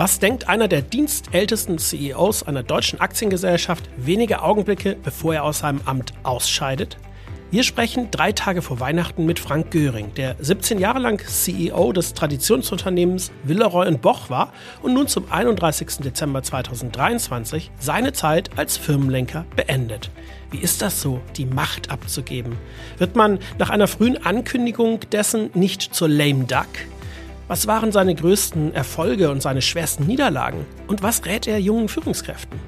Was denkt einer der dienstältesten CEOs einer deutschen Aktiengesellschaft wenige Augenblicke, bevor er aus seinem Amt ausscheidet? Wir sprechen drei Tage vor Weihnachten mit Frank Göring, der 17 Jahre lang CEO des Traditionsunternehmens Villeroy Boch war und nun zum 31. Dezember 2023 seine Zeit als Firmenlenker beendet. Wie ist das so, die Macht abzugeben? Wird man nach einer frühen Ankündigung dessen nicht zur lame duck? Was waren seine größten Erfolge und seine schwersten Niederlagen? Und was rät er jungen Führungskräften?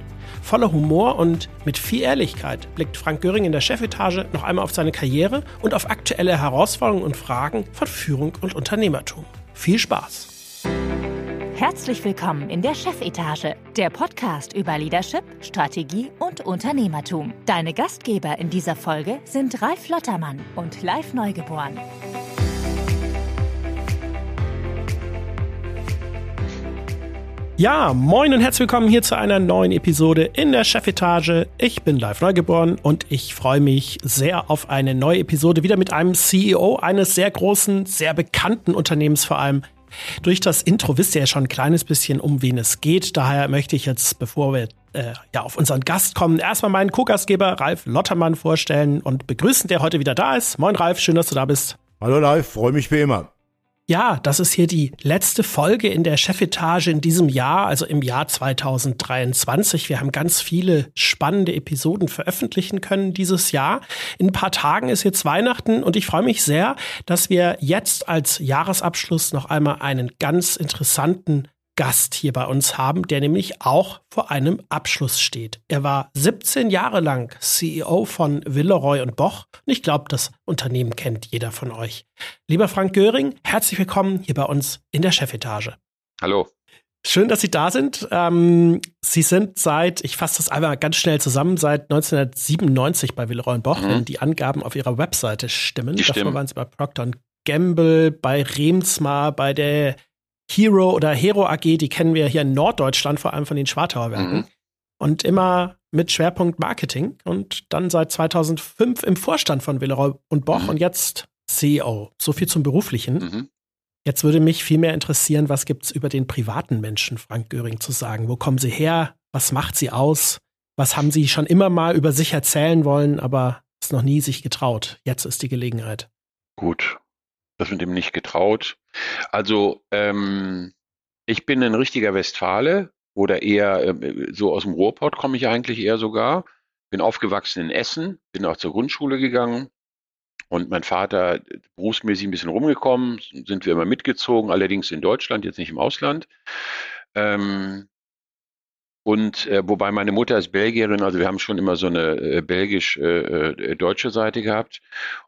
Voller Humor und mit viel Ehrlichkeit blickt Frank Göring in der Chefetage noch einmal auf seine Karriere und auf aktuelle Herausforderungen und Fragen von Führung und Unternehmertum. Viel Spaß! Herzlich willkommen in der Chefetage, der Podcast über Leadership, Strategie und Unternehmertum. Deine Gastgeber in dieser Folge sind Ralf Lottermann und Live Neugeboren. Ja, moin und herzlich willkommen hier zu einer neuen Episode in der Chefetage. Ich bin live neugeboren und ich freue mich sehr auf eine neue Episode wieder mit einem CEO eines sehr großen, sehr bekannten Unternehmens vor allem. Durch das Intro wisst ihr ja schon ein kleines bisschen, um wen es geht. Daher möchte ich jetzt, bevor wir äh, ja, auf unseren Gast kommen, erstmal meinen Co-Gastgeber Ralf Lottermann vorstellen und begrüßen, der heute wieder da ist. Moin Ralf, schön, dass du da bist. Hallo Ralf, freue mich wie immer. Ja, das ist hier die letzte Folge in der Chefetage in diesem Jahr, also im Jahr 2023. Wir haben ganz viele spannende Episoden veröffentlichen können dieses Jahr. In ein paar Tagen ist jetzt Weihnachten und ich freue mich sehr, dass wir jetzt als Jahresabschluss noch einmal einen ganz interessanten Gast hier bei uns haben, der nämlich auch vor einem Abschluss steht. Er war 17 Jahre lang CEO von Villeroy und Boch und ich glaube, das Unternehmen kennt jeder von euch. Lieber Frank Göring, herzlich willkommen hier bei uns in der Chefetage. Hallo. Schön, dass Sie da sind. Ähm, Sie sind seit, ich fasse das einmal ganz schnell zusammen, seit 1997 bei Villeroy und Boch, mhm. wenn die Angaben auf Ihrer Webseite stimmen. Die Davor stimmen. waren Sie bei Procter Gamble, bei Remsmar, bei der Hero oder Hero AG, die kennen wir hier in Norddeutschland, vor allem von den Schwartauer Werken. Mhm. Und immer mit Schwerpunkt Marketing und dann seit 2005 im Vorstand von Villeroy und Boch mhm. und jetzt CEO. So viel zum Beruflichen. Mhm. Jetzt würde mich viel mehr interessieren, was gibt es über den privaten Menschen Frank Göring zu sagen? Wo kommen Sie her? Was macht Sie aus? Was haben Sie schon immer mal über sich erzählen wollen, aber es noch nie sich getraut? Jetzt ist die Gelegenheit. Gut, das mit dem nicht getraut. Also ähm, ich bin ein richtiger Westfale oder eher äh, so aus dem Ruhrpott komme ich eigentlich eher sogar. Bin aufgewachsen in Essen, bin auch zur Grundschule gegangen und mein Vater berufsmäßig ein bisschen rumgekommen, sind wir immer mitgezogen, allerdings in Deutschland, jetzt nicht im Ausland. Ähm, und äh, wobei meine Mutter ist Belgierin, also wir haben schon immer so eine äh, belgisch-deutsche äh, äh Seite gehabt.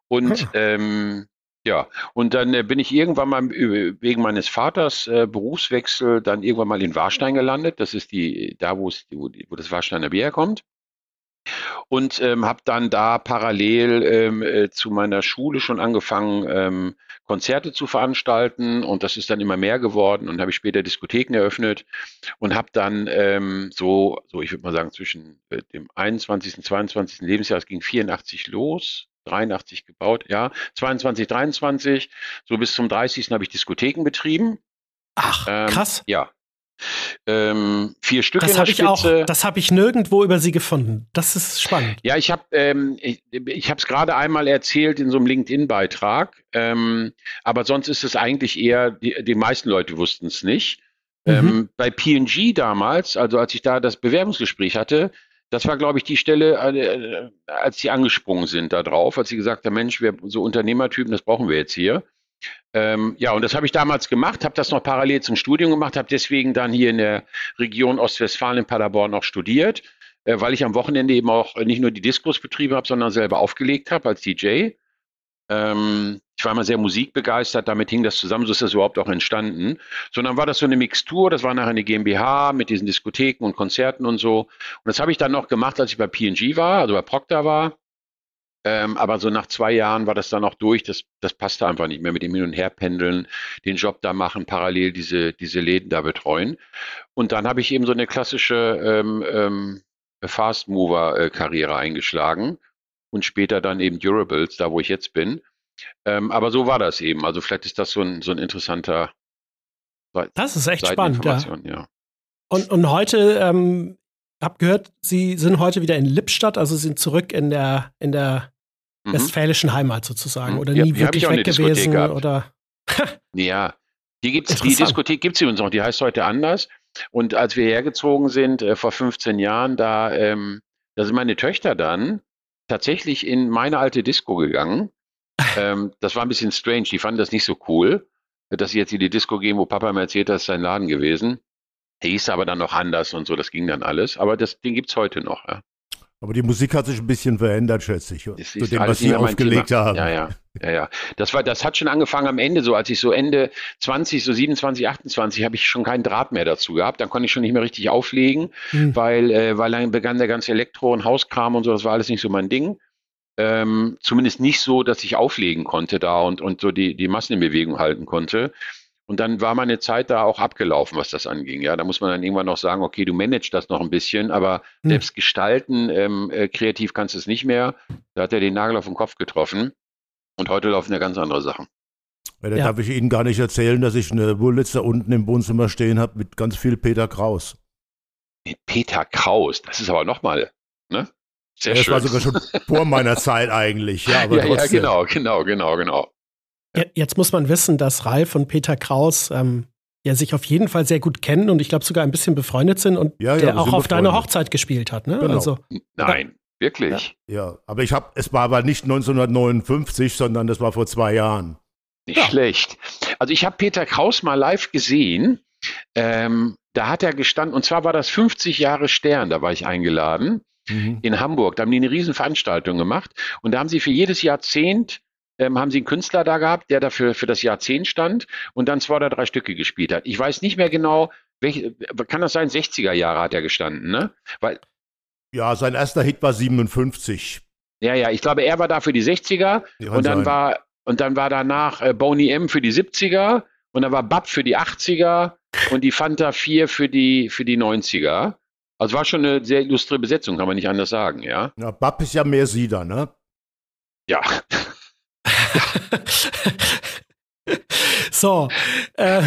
Und hm. ähm, ja, und dann äh, bin ich irgendwann mal wegen meines Vaters äh, Berufswechsel dann irgendwann mal in Warstein gelandet. Das ist die, da wo, es, wo, wo das Warsteiner Bier kommt. Und ähm, habe dann da parallel ähm, äh, zu meiner Schule schon angefangen, ähm, Konzerte zu veranstalten. Und das ist dann immer mehr geworden. Und habe ich später Diskotheken eröffnet und habe dann ähm, so, so ich würde mal sagen, zwischen äh, dem 21. und 22. Lebensjahr, es ging 84 los, 83 gebaut, ja. 22, 23, so bis zum 30. habe ich Diskotheken betrieben. Ach, ähm, krass. Ja. Ähm, vier Stück das in der Spitze. Auch, das habe ich nirgendwo über Sie gefunden. Das ist spannend. Ja, ich habe ähm, ich, ich es gerade einmal erzählt in so einem LinkedIn-Beitrag, ähm, aber sonst ist es eigentlich eher, die, die meisten Leute wussten es nicht. Mhm. Ähm, bei P&G damals, also als ich da das Bewerbungsgespräch hatte, das war, glaube ich, die Stelle, äh, als sie angesprungen sind da drauf, als sie gesagt haben, Mensch, wir so Unternehmertypen, das brauchen wir jetzt hier. Ähm, ja, und das habe ich damals gemacht, habe das noch parallel zum Studium gemacht, habe deswegen dann hier in der Region Ostwestfalen in Paderborn noch studiert, äh, weil ich am Wochenende eben auch nicht nur die Diskos betrieben habe, sondern selber aufgelegt habe als DJ. Ähm, ich war immer sehr musikbegeistert, damit hing das zusammen, so ist das überhaupt auch entstanden. Sondern war das so eine Mixtur, das war nachher eine GmbH mit diesen Diskotheken und Konzerten und so. Und das habe ich dann noch gemacht, als ich bei PG war, also bei Procter war. Ähm, aber so nach zwei Jahren war das dann auch durch. Das, das passte einfach nicht mehr mit dem Hin- und Herpendeln, den Job da machen, parallel diese, diese Läden da betreuen. Und dann habe ich eben so eine klassische ähm, ähm, Fast Mover-Karriere eingeschlagen und später dann eben Durables, da wo ich jetzt bin. Ähm, aber so war das eben. Also vielleicht ist das so ein, so ein interessanter. Das ist echt spannend, ja. ja. Und, und heute, ähm, hab gehört, Sie sind heute wieder in Lippstadt, also sind zurück in der, in der mhm. westfälischen Heimat sozusagen. Mhm. Oder nie ja, wirklich weg gewesen. Oder ja, die, gibt's, die Diskothek gibt es übrigens noch, die heißt heute anders. Und als wir hergezogen sind, äh, vor 15 Jahren, da, ähm, da sind meine Töchter dann tatsächlich in meine alte Disco gegangen. ähm, das war ein bisschen strange, die fanden das nicht so cool, dass sie jetzt in die Disco gehen, wo Papa mir erzählt hat, ist sein Laden gewesen. Der hieß aber dann noch anders und so, das ging dann alles. Aber das, den gibt es heute noch. Ja. Aber die Musik hat sich ein bisschen verändert, schätze ich, das zu dem, was Sie aufgelegt Thema. haben. Ja, ja, ja, ja. Das war, das hat schon angefangen am Ende, so als ich so Ende 20, so 27, 28, habe ich schon keinen Draht mehr dazu gehabt. Dann konnte ich schon nicht mehr richtig auflegen, mhm. weil, äh, weil dann begann der ganze Elektro- und Hauskram und so, das war alles nicht so mein Ding. Ähm, zumindest nicht so, dass ich auflegen konnte da und, und so die, die Massen in Bewegung halten konnte. Und dann war meine Zeit da auch abgelaufen, was das anging. Ja, da muss man dann irgendwann noch sagen, okay, du managst das noch ein bisschen, aber hm. selbst gestalten, ähm, äh, kreativ kannst du es nicht mehr. Da hat er den Nagel auf den Kopf getroffen. Und heute laufen ja ganz andere Sachen. Ja, da ja. darf ich Ihnen gar nicht erzählen, dass ich eine Wurlitz da unten im Wohnzimmer stehen habe mit ganz viel Peter Kraus. Mit Peter Kraus, das ist aber nochmal, ne? Sehr ja, das schön. war sogar schon vor meiner Zeit eigentlich, ja, aber ja, ja, genau, genau, genau, genau. Jetzt muss man wissen, dass Ralf und Peter Kraus ähm, ja sich auf jeden Fall sehr gut kennen und ich glaube sogar ein bisschen befreundet sind und ja, ja, der auch auf deiner Hochzeit gespielt hat, ne? Genau. Also, Nein, wirklich. Ja, ja aber ich habe, es war aber nicht 1959, sondern das war vor zwei Jahren. Nicht schlecht. Also ich habe Peter Kraus mal live gesehen. Ähm, da hat er gestanden, und zwar war das 50 Jahre Stern, da war ich eingeladen mhm. in Hamburg. Da haben die eine Riesenveranstaltung gemacht und da haben sie für jedes Jahrzehnt ähm, haben sie einen Künstler da gehabt, der dafür für das Jahrzehnt stand und dann zwei oder drei Stücke gespielt hat. Ich weiß nicht mehr genau, welche, kann das sein, 60er Jahre hat er gestanden, ne? Weil, ja, sein erster Hit war 57. Ja, ja, ich glaube, er war da für die 60er und dann sein. war und dann war danach äh, Boney M für die 70er und dann war Bab für die 80er und die Fanta 4 für die für die 90er. Also war schon eine sehr illustre Besetzung, kann man nicht anders sagen, ja. Ja, Bab ist ja mehr Sieder, ne? Ja. so, äh,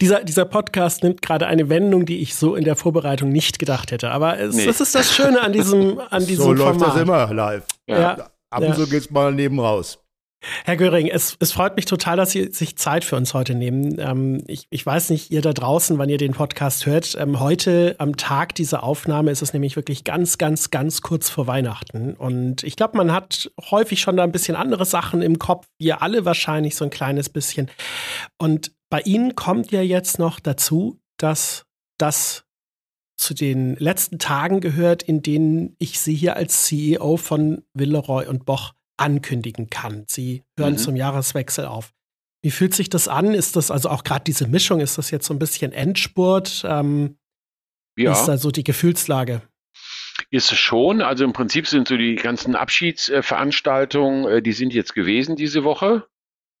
dieser, dieser Podcast nimmt gerade eine Wendung, die ich so in der Vorbereitung nicht gedacht hätte. Aber es, nee. das ist das Schöne an diesem, an diesem so Format. läuft das immer live. Ja. ja. Ab und ja. zu geht's mal neben raus. Herr Göring, es, es freut mich total, dass Sie sich Zeit für uns heute nehmen. Ähm, ich, ich weiß nicht, ihr da draußen, wann ihr den Podcast hört. Ähm, heute am Tag dieser Aufnahme ist es nämlich wirklich ganz, ganz, ganz kurz vor Weihnachten. Und ich glaube, man hat häufig schon da ein bisschen andere Sachen im Kopf. Wir alle wahrscheinlich so ein kleines bisschen. Und bei Ihnen kommt ja jetzt noch dazu, dass das zu den letzten Tagen gehört, in denen ich Sie hier als CEO von Villeroy und Boch ankündigen kann. Sie hören mhm. zum Jahreswechsel auf. Wie fühlt sich das an? Ist das also auch gerade diese Mischung, ist das jetzt so ein bisschen Endspurt? Ähm, ja. Ist da so die Gefühlslage? Ist es schon. Also im Prinzip sind so die ganzen Abschiedsveranstaltungen, äh, die sind jetzt gewesen diese Woche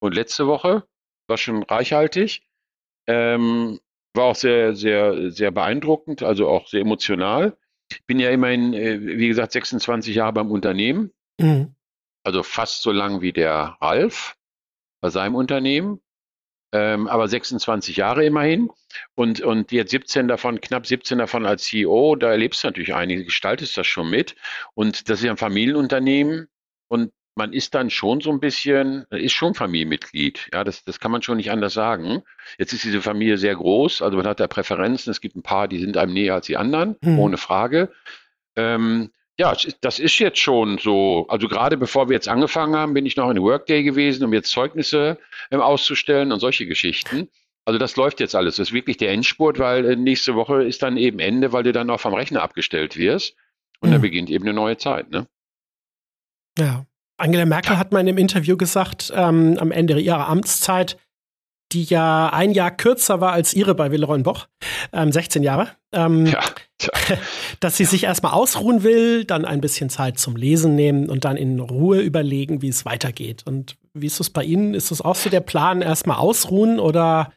und letzte Woche. War schon reichhaltig. Ähm, war auch sehr, sehr, sehr beeindruckend, also auch sehr emotional. Ich bin ja immerhin, äh, wie gesagt, 26 Jahre beim Unternehmen. Mhm also fast so lang wie der Ralf bei seinem Unternehmen, ähm, aber 26 Jahre immerhin. Und, und jetzt 17 davon, knapp 17 davon als CEO, da erlebst du natürlich einige, gestaltest das schon mit. Und das ist ja ein Familienunternehmen und man ist dann schon so ein bisschen, ist schon Familienmitglied. Ja, das, das kann man schon nicht anders sagen. Jetzt ist diese Familie sehr groß, also man hat da Präferenzen. Es gibt ein paar, die sind einem näher als die anderen, hm. ohne Frage. Ähm, ja, das ist jetzt schon so. Also gerade bevor wir jetzt angefangen haben, bin ich noch in Workday gewesen, um jetzt Zeugnisse ähm, auszustellen und solche Geschichten. Also das läuft jetzt alles. Das ist wirklich der Endspurt, weil äh, nächste Woche ist dann eben Ende, weil du dann auch vom Rechner abgestellt wirst. Und mhm. dann beginnt eben eine neue Zeit, ne? Ja. Angela Merkel ja. hat mal in einem Interview gesagt, ähm, am Ende ihrer Amtszeit, die ja ein Jahr kürzer war als ihre bei Willeroy Boch, ähm, 16 Jahre, ähm, ja. dass sie sich erstmal ausruhen will, dann ein bisschen Zeit zum Lesen nehmen und dann in Ruhe überlegen, wie es weitergeht. Und wie ist es bei Ihnen? Ist es auch so der Plan, erstmal ausruhen oder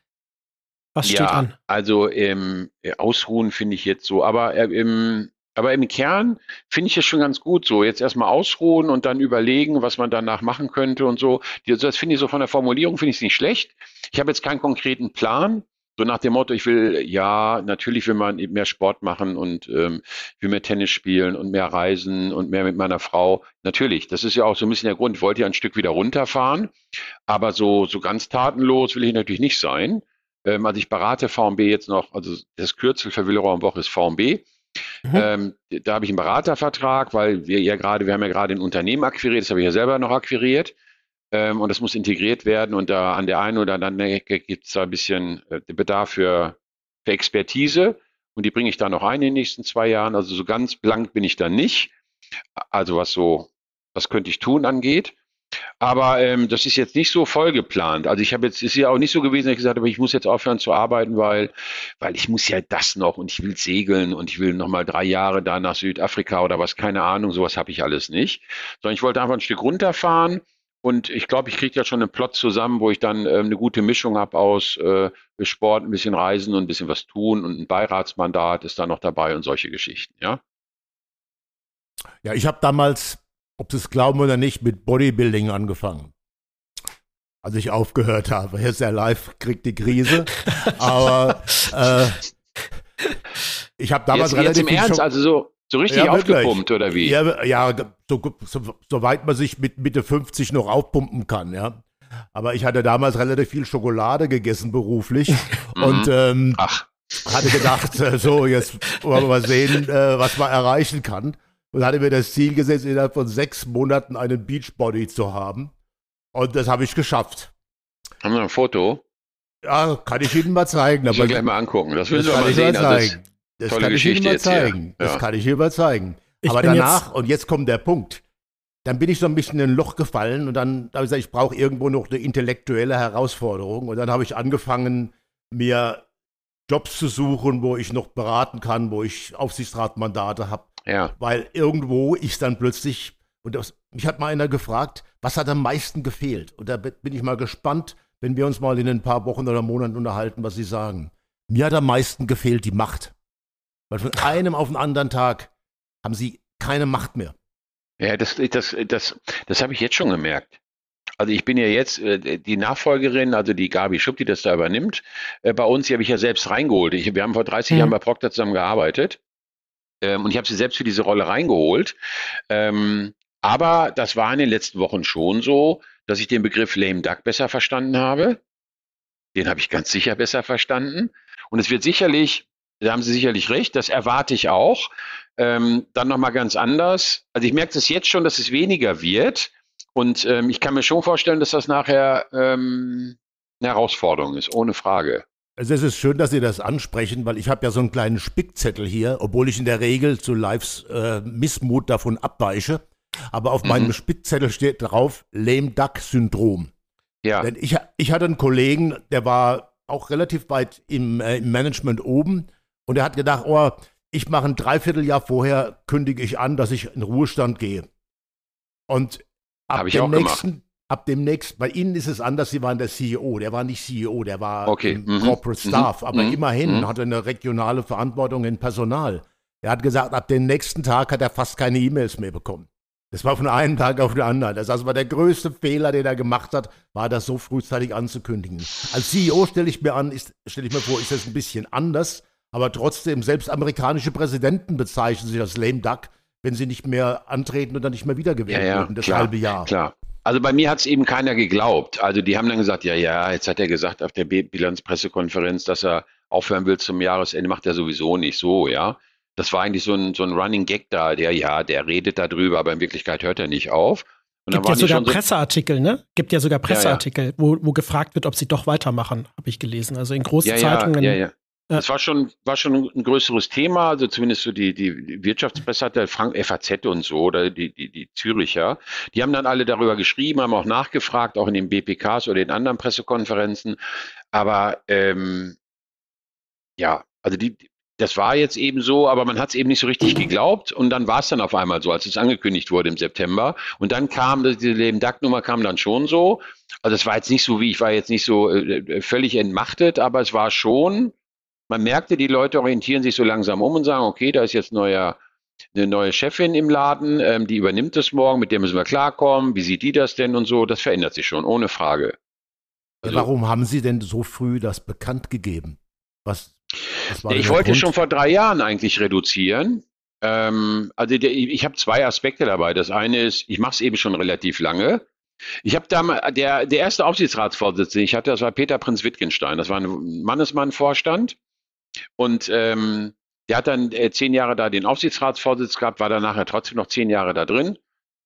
was steht ja, an? Also ähm, ausruhen finde ich jetzt so, aber äh, im, aber im Kern finde ich es schon ganz gut so. Jetzt erstmal ausruhen und dann überlegen, was man danach machen könnte und so. Das finde ich so von der Formulierung finde ich nicht schlecht. Ich habe jetzt keinen konkreten Plan. So nach dem Motto, ich will, ja, natürlich will man mehr Sport machen und ähm, will mehr Tennis spielen und mehr reisen und mehr mit meiner Frau. Natürlich, das ist ja auch so ein bisschen der Grund. Ich wollte ja ein Stück wieder runterfahren, aber so, so ganz tatenlos will ich natürlich nicht sein. Ähm, also ich berate VMB jetzt noch, also das Kürzel für Villeroy Woche ist VMB. Mhm. Ähm, da habe ich einen Beratervertrag, weil wir ja gerade, wir haben ja gerade ein Unternehmen akquiriert, das habe ich ja selber noch akquiriert. Ähm, und das muss integriert werden. Und da an der einen oder anderen Ecke gibt es da ein bisschen äh, Bedarf für, für Expertise. Und die bringe ich da noch ein in den nächsten zwei Jahren. Also so ganz blank bin ich da nicht. Also was so, was könnte ich tun angeht. Aber ähm, das ist jetzt nicht so voll geplant. Also ich habe jetzt, ist ja auch nicht so gewesen, dass ich gesagt habe, ich muss jetzt aufhören zu arbeiten, weil, weil ich muss ja das noch und ich will segeln und ich will nochmal drei Jahre da nach Südafrika oder was, keine Ahnung, sowas habe ich alles nicht. Sondern ich wollte einfach ein Stück runterfahren und ich glaube, ich kriege ja schon einen Plot zusammen, wo ich dann äh, eine gute Mischung habe aus äh, Sport, ein bisschen Reisen und ein bisschen was tun und ein Beiratsmandat ist da noch dabei und solche Geschichten, ja. Ja, ich habe damals, ob Sie es glauben oder nicht, mit Bodybuilding angefangen. Als ich aufgehört habe. Jetzt der Live kriegt die Krise. aber äh, ich habe damals jetzt, relativ. Jetzt im Ernst, also so, so richtig ja, aufgepumpt oder wie? Ja, ja so, so, soweit man sich mit Mitte 50 noch aufpumpen kann, ja. Aber ich hatte damals relativ viel Schokolade gegessen beruflich mhm. und ähm, hatte gedacht, äh, so jetzt wollen wir mal sehen, äh, was man erreichen kann. Und hatte mir das Ziel gesetzt, innerhalb von sechs Monaten einen Beachbody zu haben. Und das habe ich geschafft. Haben wir ein Foto? Ja, kann ich Ihnen mal zeigen. Ich will gleich mal angucken. Das will ich mal sehen. Mal also zeigen. Das kann Geschichte ich Ihnen mal zeigen. Ja. Das kann ich Ihnen mal zeigen. Ich Aber danach, jetzt und jetzt kommt der Punkt, dann bin ich so ein bisschen in ein Loch gefallen und dann habe ich gesagt, ich brauche irgendwo noch eine intellektuelle Herausforderung. Und dann habe ich angefangen, mir Jobs zu suchen, wo ich noch beraten kann, wo ich Aufsichtsratmandate habe. Ja. Weil irgendwo ist dann plötzlich, und das, mich hat mal einer gefragt, was hat am meisten gefehlt? Und da bin ich mal gespannt, wenn wir uns mal in ein paar Wochen oder Monaten unterhalten, was Sie sagen. Mir hat am meisten gefehlt die Macht. Weil von einem auf den anderen Tag haben sie keine Macht mehr. Ja, das, das, das, das habe ich jetzt schon gemerkt. Also ich bin ja jetzt äh, die Nachfolgerin, also die Gabi Schupp, die das da übernimmt. Äh, bei uns, die habe ich ja selbst reingeholt. Ich, wir haben vor 30 mhm. Jahren bei Procter zusammen gearbeitet. Ähm, und ich habe sie selbst für diese Rolle reingeholt. Ähm, aber das war in den letzten Wochen schon so, dass ich den Begriff Lame Duck besser verstanden habe. Den habe ich ganz sicher besser verstanden. Und es wird sicherlich da haben Sie sicherlich recht, das erwarte ich auch. Ähm, dann nochmal ganz anders. Also ich merke das jetzt schon, dass es weniger wird. Und ähm, ich kann mir schon vorstellen, dass das nachher ähm, eine Herausforderung ist, ohne Frage. Also es ist schön, dass Sie das ansprechen, weil ich habe ja so einen kleinen Spickzettel hier, obwohl ich in der Regel zu Lives äh, Missmut davon abweiche. Aber auf mhm. meinem Spickzettel steht drauf Lame Duck Syndrom. Ja. Denn ich, ich hatte einen Kollegen, der war auch relativ weit im, äh, im Management oben und er hat gedacht, oh, ich mache ein Dreivierteljahr vorher, kündige ich an, dass ich in Ruhestand gehe. Und ab dem nächsten, ab dem nächsten, bei Ihnen ist es anders, Sie waren der CEO, der war nicht CEO, der war okay. mhm. Corporate mhm. Staff, aber mhm. immerhin mhm. hat er eine regionale Verantwortung in Personal. Er hat gesagt, ab dem nächsten Tag hat er fast keine E-Mails mehr bekommen. Das war von einem Tag auf den anderen. Das also war der größte Fehler, den er gemacht hat, war das so frühzeitig anzukündigen. Als CEO stelle ich mir an, stelle ich mir vor, ist das ein bisschen anders, aber trotzdem, selbst amerikanische Präsidenten bezeichnen sich als lame duck, wenn sie nicht mehr antreten und dann nicht mehr wiedergewählt ja, ja, werden, das klar, halbe Jahr. Klar. Also bei mir hat es eben keiner geglaubt. Also die haben dann gesagt, ja, ja, jetzt hat er gesagt auf der Bilanzpressekonferenz, dass er aufhören will zum Jahresende, macht er sowieso nicht so, ja. Das war eigentlich so ein, so ein Running Gag da, der, ja, der redet darüber, aber in Wirklichkeit hört er nicht auf. Und Gibt ja sogar Presseartikel, ne? Gibt ja sogar Presseartikel, ja, ja. Wo, wo gefragt wird, ob sie doch weitermachen, habe ich gelesen. Also in großen Zeitungen. Ja, ja. Das war schon, war schon ein größeres Thema, also zumindest so die, die Wirtschaftspresse hat der Frank FAZ und so, oder die, die, die Züricher, die haben dann alle darüber geschrieben, haben auch nachgefragt, auch in den BPKs oder in anderen Pressekonferenzen. Aber ähm, ja, also die, das war jetzt eben so, aber man hat es eben nicht so richtig geglaubt und dann war es dann auf einmal so, als es angekündigt wurde im September. Und dann kam, diese Leben Duck-Nummer kam dann schon so. Also es war jetzt nicht so wie, ich war jetzt nicht so äh, äh völlig entmachtet, aber es war schon man merkte, die Leute orientieren sich so langsam um und sagen, okay, da ist jetzt neuer, eine neue Chefin im Laden, ähm, die übernimmt es morgen, mit der müssen wir klarkommen, wie sieht die das denn und so, das verändert sich schon, ohne Frage. Also, Warum haben Sie denn so früh das bekannt gegeben? Was, was ich wollte Grund? schon vor drei Jahren eigentlich reduzieren. Ähm, also der, ich habe zwei Aspekte dabei. Das eine ist, ich mache es eben schon relativ lange. Ich habe da der, der erste Aufsichtsratsvorsitzende, ich hatte, das war Peter Prinz Wittgenstein. Das war ein Mannesmann-Vorstand. Und ähm, der hat dann äh, zehn Jahre da den Aufsichtsratsvorsitz gehabt, war dann nachher trotzdem noch zehn Jahre da drin.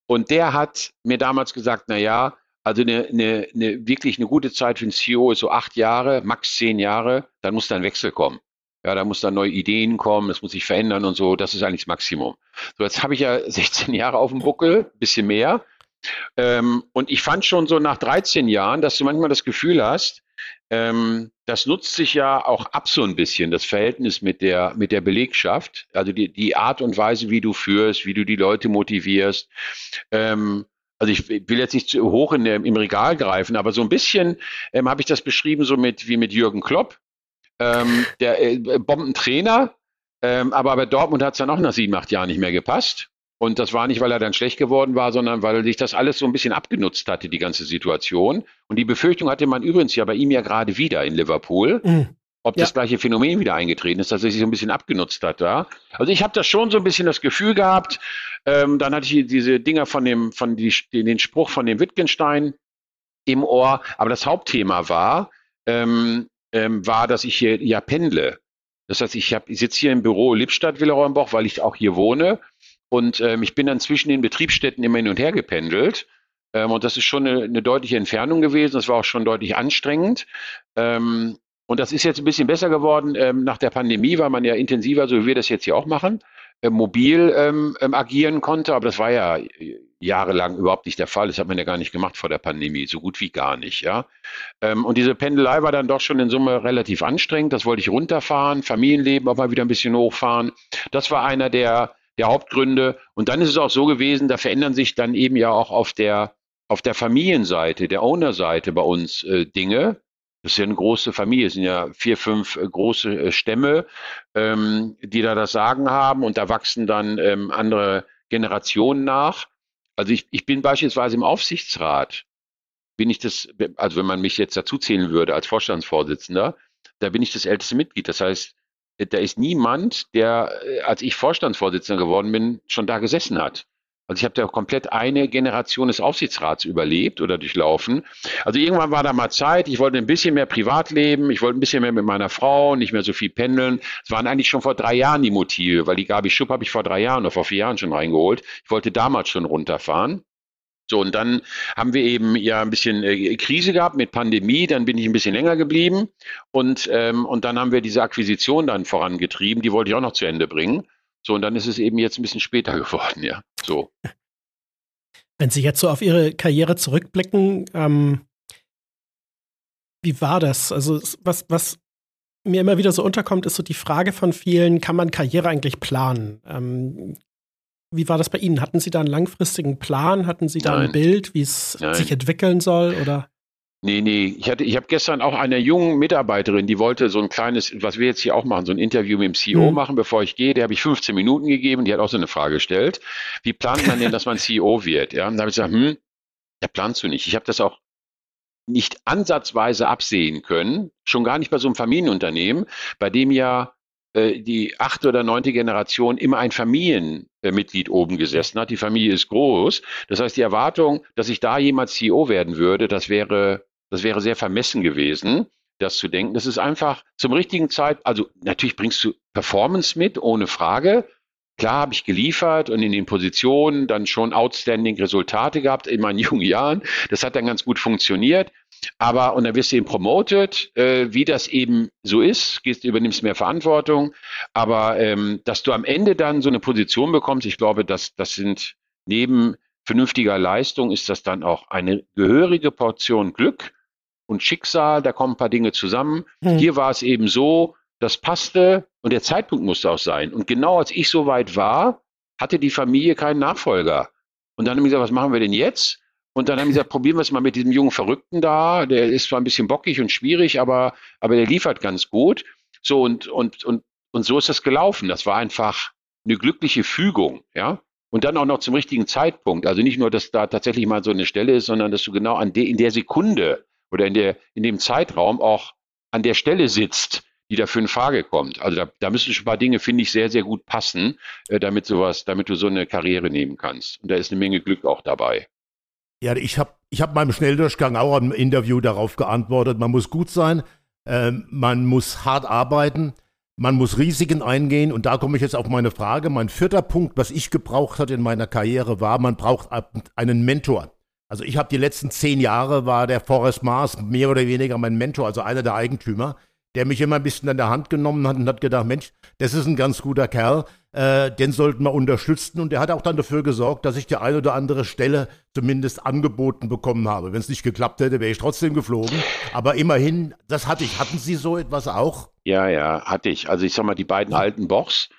Und der hat mir damals gesagt, na ja, also eine, eine, eine wirklich eine gute Zeit für einen CEO ist so acht Jahre, max zehn Jahre, dann muss dann Wechsel kommen. Ja, da muss dann neue Ideen kommen, es muss sich verändern und so. Das ist eigentlich das Maximum. So, jetzt habe ich ja 16 Jahre auf dem Buckel, bisschen mehr. Ähm, und ich fand schon so nach 13 Jahren, dass du manchmal das Gefühl hast, ähm, das nutzt sich ja auch ab so ein bisschen, das Verhältnis mit der, mit der Belegschaft. Also die, die Art und Weise, wie du führst, wie du die Leute motivierst. Ähm, also ich will jetzt nicht zu hoch in im Regal greifen, aber so ein bisschen ähm, habe ich das beschrieben, so mit wie mit Jürgen Klopp, ähm, der äh, Bombentrainer, ähm, aber bei Dortmund hat es dann auch nach sieben, acht Jahren nicht mehr gepasst. Und das war nicht, weil er dann schlecht geworden war, sondern weil sich das alles so ein bisschen abgenutzt hatte, die ganze Situation. Und die Befürchtung hatte man übrigens ja bei ihm ja gerade wieder in Liverpool. Mhm. Ob ja. das gleiche Phänomen wieder eingetreten ist, dass er sich so ein bisschen abgenutzt hat da. Also ich habe da schon so ein bisschen das Gefühl gehabt. Ähm, dann hatte ich diese Dinger von dem, von die, den Spruch von dem Wittgenstein im Ohr. Aber das Hauptthema war, ähm, ähm, war, dass ich hier ja pendle. Das heißt, ich, hab, ich sitze hier im Büro Lippstadt, Willerauenbach, weil ich auch hier wohne. Und ähm, ich bin dann zwischen den Betriebsstätten immer hin und her gependelt. Ähm, und das ist schon eine, eine, deutliche Entfernung gewesen. Das war auch schon deutlich anstrengend. Ähm, und das ist jetzt ein bisschen besser geworden ähm, nach der Pandemie, weil man ja intensiver, so wie wir das jetzt hier auch machen, äh, mobil ähm, ähm, agieren konnte. Aber das war ja jahrelang überhaupt nicht der Fall. Das hat man ja gar nicht gemacht vor der Pandemie, so gut wie gar nicht. Ja. Und diese Pendelei war dann doch schon in Summe relativ anstrengend. Das wollte ich runterfahren, Familienleben auch mal wieder ein bisschen hochfahren. Das war einer der der Hauptgründe. Und dann ist es auch so gewesen, da verändern sich dann eben ja auch auf der, auf der Familienseite, der Ownerseite bei uns äh, Dinge. Das ist ja eine große Familie, es sind ja vier, fünf äh, große äh, Stämme, ähm, die da das Sagen haben und da wachsen dann ähm, andere Generationen nach. Also ich, ich bin beispielsweise im Aufsichtsrat, bin ich das, also wenn man mich jetzt dazu zählen würde als Vorstandsvorsitzender, da bin ich das älteste Mitglied. Das heißt, da ist niemand, der, äh, als ich Vorstandsvorsitzender geworden bin, schon da gesessen hat. Also ich habe da komplett eine Generation des Aufsichtsrats überlebt oder durchlaufen. Also irgendwann war da mal Zeit, ich wollte ein bisschen mehr Privatleben, ich wollte ein bisschen mehr mit meiner Frau, nicht mehr so viel pendeln. Es waren eigentlich schon vor drei Jahren die Motive, weil die Gabi Schupp habe ich vor drei Jahren oder vor vier Jahren schon reingeholt. Ich wollte damals schon runterfahren. So, und dann haben wir eben ja ein bisschen äh, Krise gehabt mit Pandemie, dann bin ich ein bisschen länger geblieben und, ähm, und dann haben wir diese Akquisition dann vorangetrieben, die wollte ich auch noch zu Ende bringen. So, und dann ist es eben jetzt ein bisschen später geworden, ja. So. Wenn Sie jetzt so auf Ihre Karriere zurückblicken, ähm, wie war das? Also, was, was mir immer wieder so unterkommt, ist so die Frage von vielen, kann man Karriere eigentlich planen? Ähm, wie war das bei Ihnen? Hatten Sie da einen langfristigen Plan? Hatten Sie da Nein. ein Bild, wie es sich entwickeln soll? Oder? Nee, nee. Ich, hatte, ich habe gestern auch einer jungen Mitarbeiterin, die wollte so ein kleines, was wir jetzt hier auch machen, so ein Interview mit dem CEO mhm. machen, bevor ich gehe. Der habe ich 15 Minuten gegeben. Die hat auch so eine Frage gestellt. Wie plant man denn, dass man CEO wird? Ja, und da habe ich gesagt, hm, da planst du nicht. Ich habe das auch nicht ansatzweise absehen können, schon gar nicht bei so einem Familienunternehmen, bei dem ja äh, die achte oder neunte Generation immer ein Familienmitglied oben gesessen hat. Die Familie ist groß. Das heißt, die Erwartung, dass ich da jemals CEO werden würde, das wäre, das wäre sehr vermessen gewesen, das zu denken. Das ist einfach zum richtigen Zeit, also natürlich bringst du Performance mit, ohne Frage. Klar habe ich geliefert und in den Positionen dann schon outstanding Resultate gehabt in meinen jungen Jahren. Das hat dann ganz gut funktioniert. Aber, und dann wirst du eben promoted, äh, wie das eben so ist, gehst, übernimmst mehr Verantwortung. Aber ähm, dass du am Ende dann so eine Position bekommst, ich glaube, dass das sind neben vernünftiger Leistung ist das dann auch eine gehörige Portion Glück und Schicksal. Da kommen ein paar Dinge zusammen. Mhm. Hier war es eben so, das passte und der Zeitpunkt musste auch sein. Und genau als ich so weit war, hatte die Familie keinen Nachfolger. Und dann haben wir gesagt, was machen wir denn jetzt? Und dann haben sie gesagt, probieren wir es mal mit diesem jungen Verrückten da. Der ist zwar ein bisschen bockig und schwierig, aber, aber der liefert ganz gut. So und, und, und, und so ist das gelaufen. Das war einfach eine glückliche Fügung, ja. Und dann auch noch zum richtigen Zeitpunkt. Also nicht nur, dass da tatsächlich mal so eine Stelle ist, sondern dass du genau an de, in der Sekunde oder in der, in dem Zeitraum auch an der Stelle sitzt, die dafür in Frage kommt. Also da, da müssen schon ein paar Dinge, finde ich, sehr, sehr gut passen, äh, damit sowas, damit du so eine Karriere nehmen kannst. Und da ist eine Menge Glück auch dabei. Ja, ich habe ich hab meinem Schnelldurchgang auch im Interview darauf geantwortet, man muss gut sein, äh, man muss hart arbeiten, man muss Risiken eingehen und da komme ich jetzt auf meine Frage. Mein vierter Punkt, was ich gebraucht hatte in meiner Karriere, war, man braucht einen Mentor. Also ich habe die letzten zehn Jahre, war der Forrest Mars mehr oder weniger mein Mentor, also einer der Eigentümer, der mich immer ein bisschen an der Hand genommen hat und hat gedacht, Mensch, das ist ein ganz guter Kerl, äh, den sollten wir unterstützen. Und der hat auch dann dafür gesorgt, dass ich die eine oder andere Stelle zumindest angeboten bekommen habe. Wenn es nicht geklappt hätte, wäre ich trotzdem geflogen. Aber immerhin, das hatte ich. Hatten Sie so etwas auch? Ja, ja, hatte ich. Also ich sag mal, die beiden alten Bochs,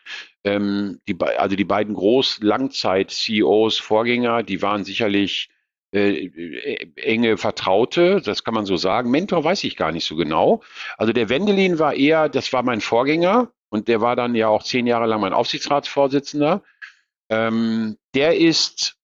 ähm, die, also die beiden Groß-Langzeit-CEOs, Vorgänger, die waren sicherlich äh, äh, enge Vertraute, das kann man so sagen. Mentor weiß ich gar nicht so genau. Also der Wendelin war eher, das war mein Vorgänger und der war dann ja auch zehn Jahre lang mein Aufsichtsratsvorsitzender. Ähm, der ist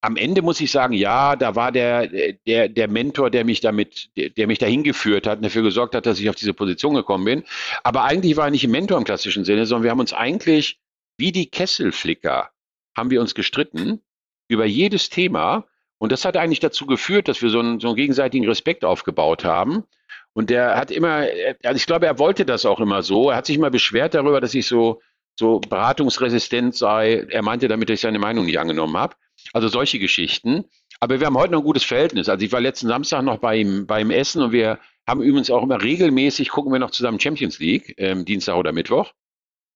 am Ende muss ich sagen, ja, da war der, der, der Mentor, der mich damit, der, der mich dahin geführt hat und dafür gesorgt hat, dass ich auf diese Position gekommen bin. Aber eigentlich war er nicht ein Mentor im klassischen Sinne, sondern wir haben uns eigentlich wie die Kesselflicker haben wir uns gestritten über jedes Thema. Und das hat eigentlich dazu geführt, dass wir so einen, so einen gegenseitigen Respekt aufgebaut haben. Und der hat immer, also ich glaube, er wollte das auch immer so. Er hat sich immer beschwert darüber, dass ich so, so beratungsresistent sei. Er meinte damit, dass ich seine Meinung nicht angenommen habe. Also solche Geschichten. Aber wir haben heute noch ein gutes Verhältnis. Also ich war letzten Samstag noch bei ihm, bei ihm essen und wir haben übrigens auch immer regelmäßig, gucken wir noch zusammen Champions League, ähm, Dienstag oder Mittwoch.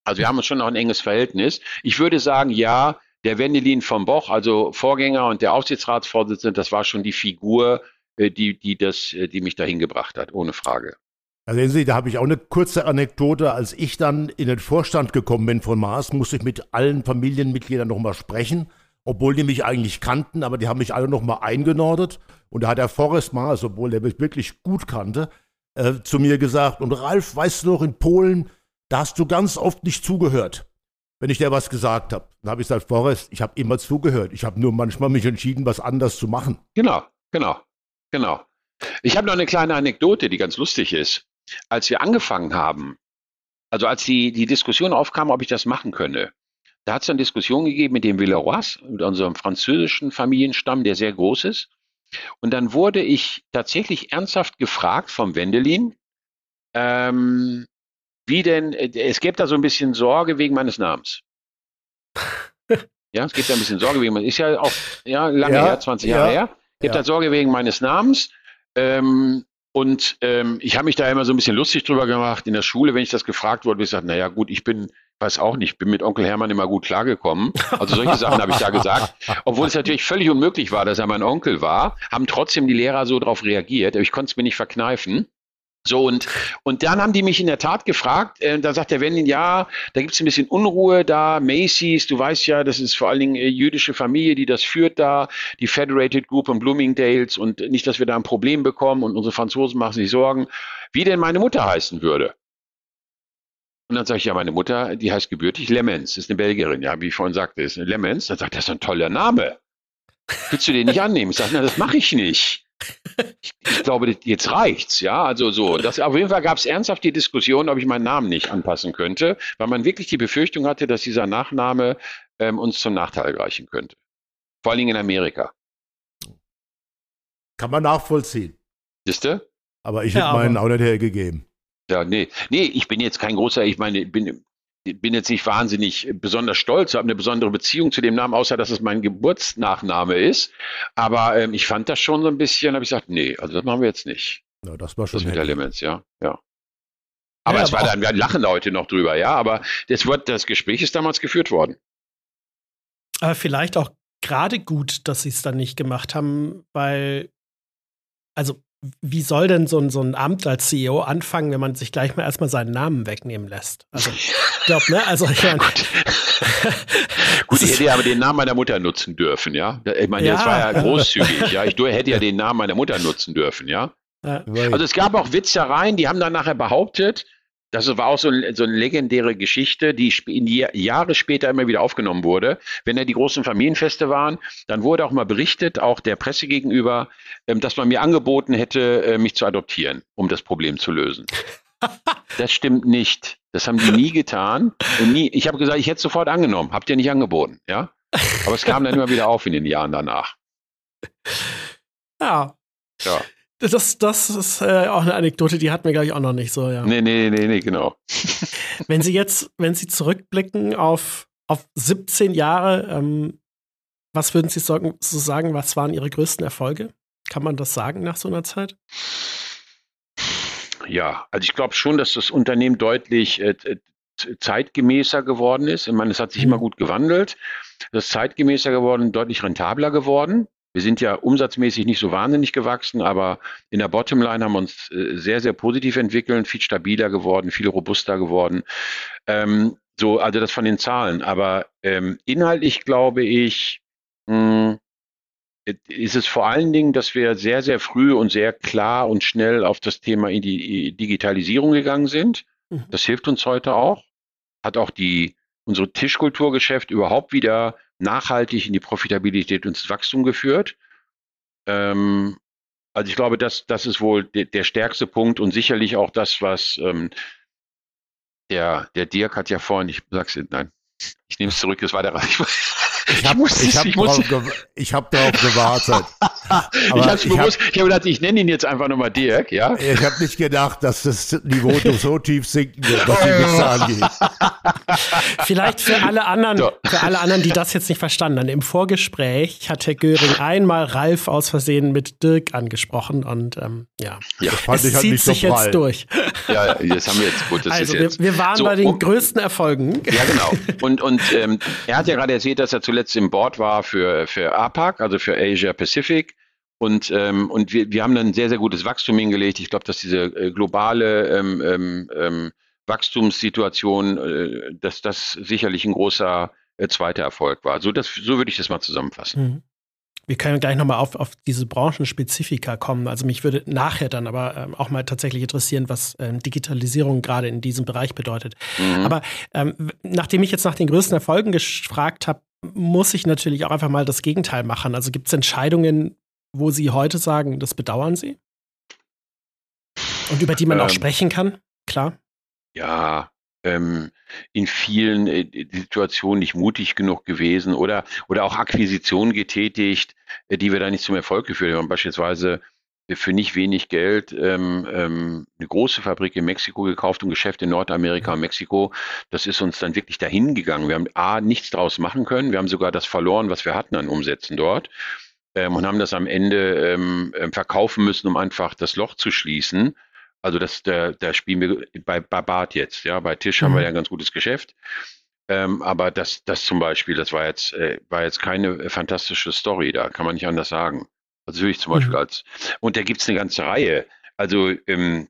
Also wir haben uns schon noch ein enges Verhältnis. Ich würde sagen, ja, der Wendelin vom Boch, also Vorgänger und der Aufsichtsratsvorsitzende, das war schon die Figur, die, die das, äh, die mich dahin gebracht hat, ohne Frage. Ja, sehen Sie, da habe ich auch eine kurze Anekdote. Als ich dann in den Vorstand gekommen bin von Mars, musste ich mit allen Familienmitgliedern nochmal sprechen obwohl die mich eigentlich kannten, aber die haben mich alle nochmal eingenordet. Und da hat der Forrest Mars, obwohl er mich wirklich gut kannte, äh, zu mir gesagt, und Ralf, weißt du noch, in Polen, da hast du ganz oft nicht zugehört, wenn ich dir was gesagt habe. Dann habe ich gesagt, Forrest, ich habe immer zugehört. Ich habe nur manchmal mich entschieden, was anders zu machen. Genau, genau, genau. Ich habe noch eine kleine Anekdote, die ganz lustig ist. Als wir angefangen haben, also als die, die Diskussion aufkam, ob ich das machen könne, da hat es eine Diskussion gegeben mit dem Villeroy, mit unserem französischen Familienstamm, der sehr groß ist. Und dann wurde ich tatsächlich ernsthaft gefragt vom Wendelin, ähm, wie denn, äh, es gibt da so ein bisschen Sorge wegen meines Namens. ja, es gibt da ein bisschen Sorge wegen meines, ist ja auch ja, lange ja, her, 20 Jahre ja, her. Gibt ja. da Sorge wegen meines Namens. Ähm, und ähm, ich habe mich da immer so ein bisschen lustig drüber gemacht. In der Schule, wenn ich das gefragt wurde, habe ich gesagt, naja gut, ich bin, weiß auch nicht, bin mit Onkel Hermann immer gut klargekommen. Also solche Sachen habe ich da gesagt. Obwohl es natürlich völlig unmöglich war, dass er mein Onkel war, haben trotzdem die Lehrer so darauf reagiert. Aber ich konnte es mir nicht verkneifen. So, und, und dann haben die mich in der Tat gefragt, äh, da sagt der Wendin, ja, da gibt es ein bisschen Unruhe da, Macy's, du weißt ja, das ist vor allen Dingen äh, jüdische Familie, die das führt da, die Federated Group und Bloomingdales und nicht, dass wir da ein Problem bekommen und unsere Franzosen machen sich Sorgen, wie denn meine Mutter heißen würde. Und dann sage ich, ja, meine Mutter, die heißt gebürtig Lemens, ist eine Belgierin, ja, wie ich vorhin sagte, ist eine Lemens. Dann sagt er, das ist ein toller Name. Willst du den nicht annehmen? Ich sage, na, das mache ich nicht ich, ich, glaube, jetzt reicht's, ja. Also so. Das, auf jeden Fall gab es ernsthaft die Diskussion, ob ich meinen Namen nicht anpassen könnte, weil man wirklich die Befürchtung hatte, dass dieser Nachname ähm, uns zum Nachteil reichen könnte. Vor allen Dingen in Amerika. Kann man nachvollziehen. Siehste? Aber ich ja, hätte meinen auch nicht hergegeben. Ja, nee. Nee, ich bin jetzt kein großer, ich meine, ich bin bin jetzt nicht wahnsinnig besonders stolz, habe eine besondere Beziehung zu dem Namen, außer dass es mein Geburtsnachname ist. Aber ähm, ich fand das schon so ein bisschen, habe ich gesagt, nee, also das machen wir jetzt nicht. Ja, das war schon. Das mit Elements, ja, ja. Aber ja, es war dann, wir lachen heute noch drüber, ja, aber das, wird, das Gespräch ist damals geführt worden. Aber vielleicht auch gerade gut, dass sie es dann nicht gemacht haben, weil, also wie soll denn so ein, so ein Amt als CEO anfangen, wenn man sich gleich mal erstmal seinen Namen wegnehmen lässt? Also, ich glaube, ne? Also, ich meine. Gut, Gut ich hätte ja aber den Namen meiner Mutter nutzen dürfen, ja? Ich meine, ja. das war ja großzügig, ja? Ich hätte ja den Namen meiner Mutter nutzen dürfen, ja? ja. Also, es gab auch Witzereien, die haben dann nachher behauptet, das war auch so, so eine legendäre Geschichte, die in die Jahre später immer wieder aufgenommen wurde. Wenn ja die großen Familienfeste waren, dann wurde auch mal berichtet, auch der Presse gegenüber, ähm, dass man mir angeboten hätte, äh, mich zu adoptieren, um das Problem zu lösen. Das stimmt nicht. Das haben die nie getan. Nie, ich habe gesagt, ich hätte es sofort angenommen. Habt ihr nicht angeboten, ja? Aber es kam dann immer wieder auf in den Jahren danach. Ja. Ja. Das, das ist äh, auch eine Anekdote, die hatten wir, glaube ich, auch noch nicht so, ja. Nee, nee, nee, nee, genau. wenn Sie jetzt, wenn Sie zurückblicken auf, auf 17 Jahre, ähm, was würden Sie so, so sagen, was waren Ihre größten Erfolge? Kann man das sagen nach so einer Zeit? Ja, also ich glaube schon, dass das Unternehmen deutlich äh, zeitgemäßer geworden ist. Ich meine, es hat sich mhm. immer gut gewandelt. Das ist zeitgemäßer geworden, deutlich rentabler geworden. Wir sind ja umsatzmäßig nicht so wahnsinnig gewachsen, aber in der Bottomline haben wir uns äh, sehr, sehr positiv entwickelt, viel stabiler geworden, viel robuster geworden. Ähm, so, also das von den Zahlen. Aber ähm, inhaltlich glaube ich, mh, hm, ist es vor allen Dingen, dass wir sehr, sehr früh und sehr klar und schnell auf das Thema in die Digitalisierung gegangen sind. Mhm. Das hilft uns heute auch. Hat auch die, unsere Tischkulturgeschäft überhaupt wieder nachhaltig in die Profitabilität und das Wachstum geführt. Ähm, also ich glaube, das, das ist wohl de, der stärkste Punkt und sicherlich auch das, was ähm, der, der Dirk hat ja vorhin, ich sag's nein, ich nehme es zurück, das war der Ich, ich habe ich hab drauf, ich hab darauf gewartet. Aber ich habe bewusst, hab, ich habe gedacht, ich nenne ihn jetzt einfach nochmal Dirk, ja? Ich habe nicht gedacht, dass das Niveau so tief sinken wird, was die Witze angeht. Vielleicht für alle anderen, so. für alle anderen, die das jetzt nicht verstanden haben. Im Vorgespräch hat Herr Göring einmal Ralf aus Versehen mit Dirk angesprochen und ähm, ja, ja es halt zieht sich so jetzt durch. Ja, das haben wir jetzt gut. also wir, wir, waren so, bei den um, größten Erfolgen. Ja, genau. Und, und ähm, er hat ja gerade erzählt, dass er zuletzt im Board war für, für APAC, also für Asia Pacific. Und, ähm, und wir, wir haben dann ein sehr, sehr gutes Wachstum hingelegt. Ich glaube, dass diese äh, globale ähm, ähm, ähm, Wachstumssituation, äh, dass das sicherlich ein großer äh, zweiter Erfolg war. So, das, so würde ich das mal zusammenfassen. Mhm. Wir können gleich nochmal auf, auf diese Branchenspezifika kommen. Also mich würde nachher dann aber ähm, auch mal tatsächlich interessieren, was ähm, Digitalisierung gerade in diesem Bereich bedeutet. Mhm. Aber ähm, nachdem ich jetzt nach den größten Erfolgen gefragt habe, muss ich natürlich auch einfach mal das Gegenteil machen. Also gibt es Entscheidungen, wo Sie heute sagen, das bedauern Sie? Und über die man auch ähm. sprechen kann? Klar. Ja, ähm, in vielen äh, Situationen nicht mutig genug gewesen oder, oder auch Akquisitionen getätigt, äh, die wir da nicht zum Erfolg geführt haben. Beispielsweise für nicht wenig Geld ähm, ähm, eine große Fabrik in Mexiko gekauft und Geschäft in Nordamerika und Mexiko. Das ist uns dann wirklich dahin gegangen. Wir haben A, nichts draus machen können. Wir haben sogar das verloren, was wir hatten an Umsätzen dort. Ähm, und haben das am Ende ähm, ähm verkaufen müssen, um einfach das Loch zu schließen. Also das, da, da spielen wir bei, bei Bart jetzt, ja, bei Tisch mhm. haben wir mhm. ja ein ganz gutes Geschäft. Ähm, aber das, das zum Beispiel, das war jetzt, äh, war jetzt keine fantastische Story, da kann man nicht anders sagen. Also ich zum Beispiel mhm. als, und da gibt's eine ganze Reihe. Also ähm,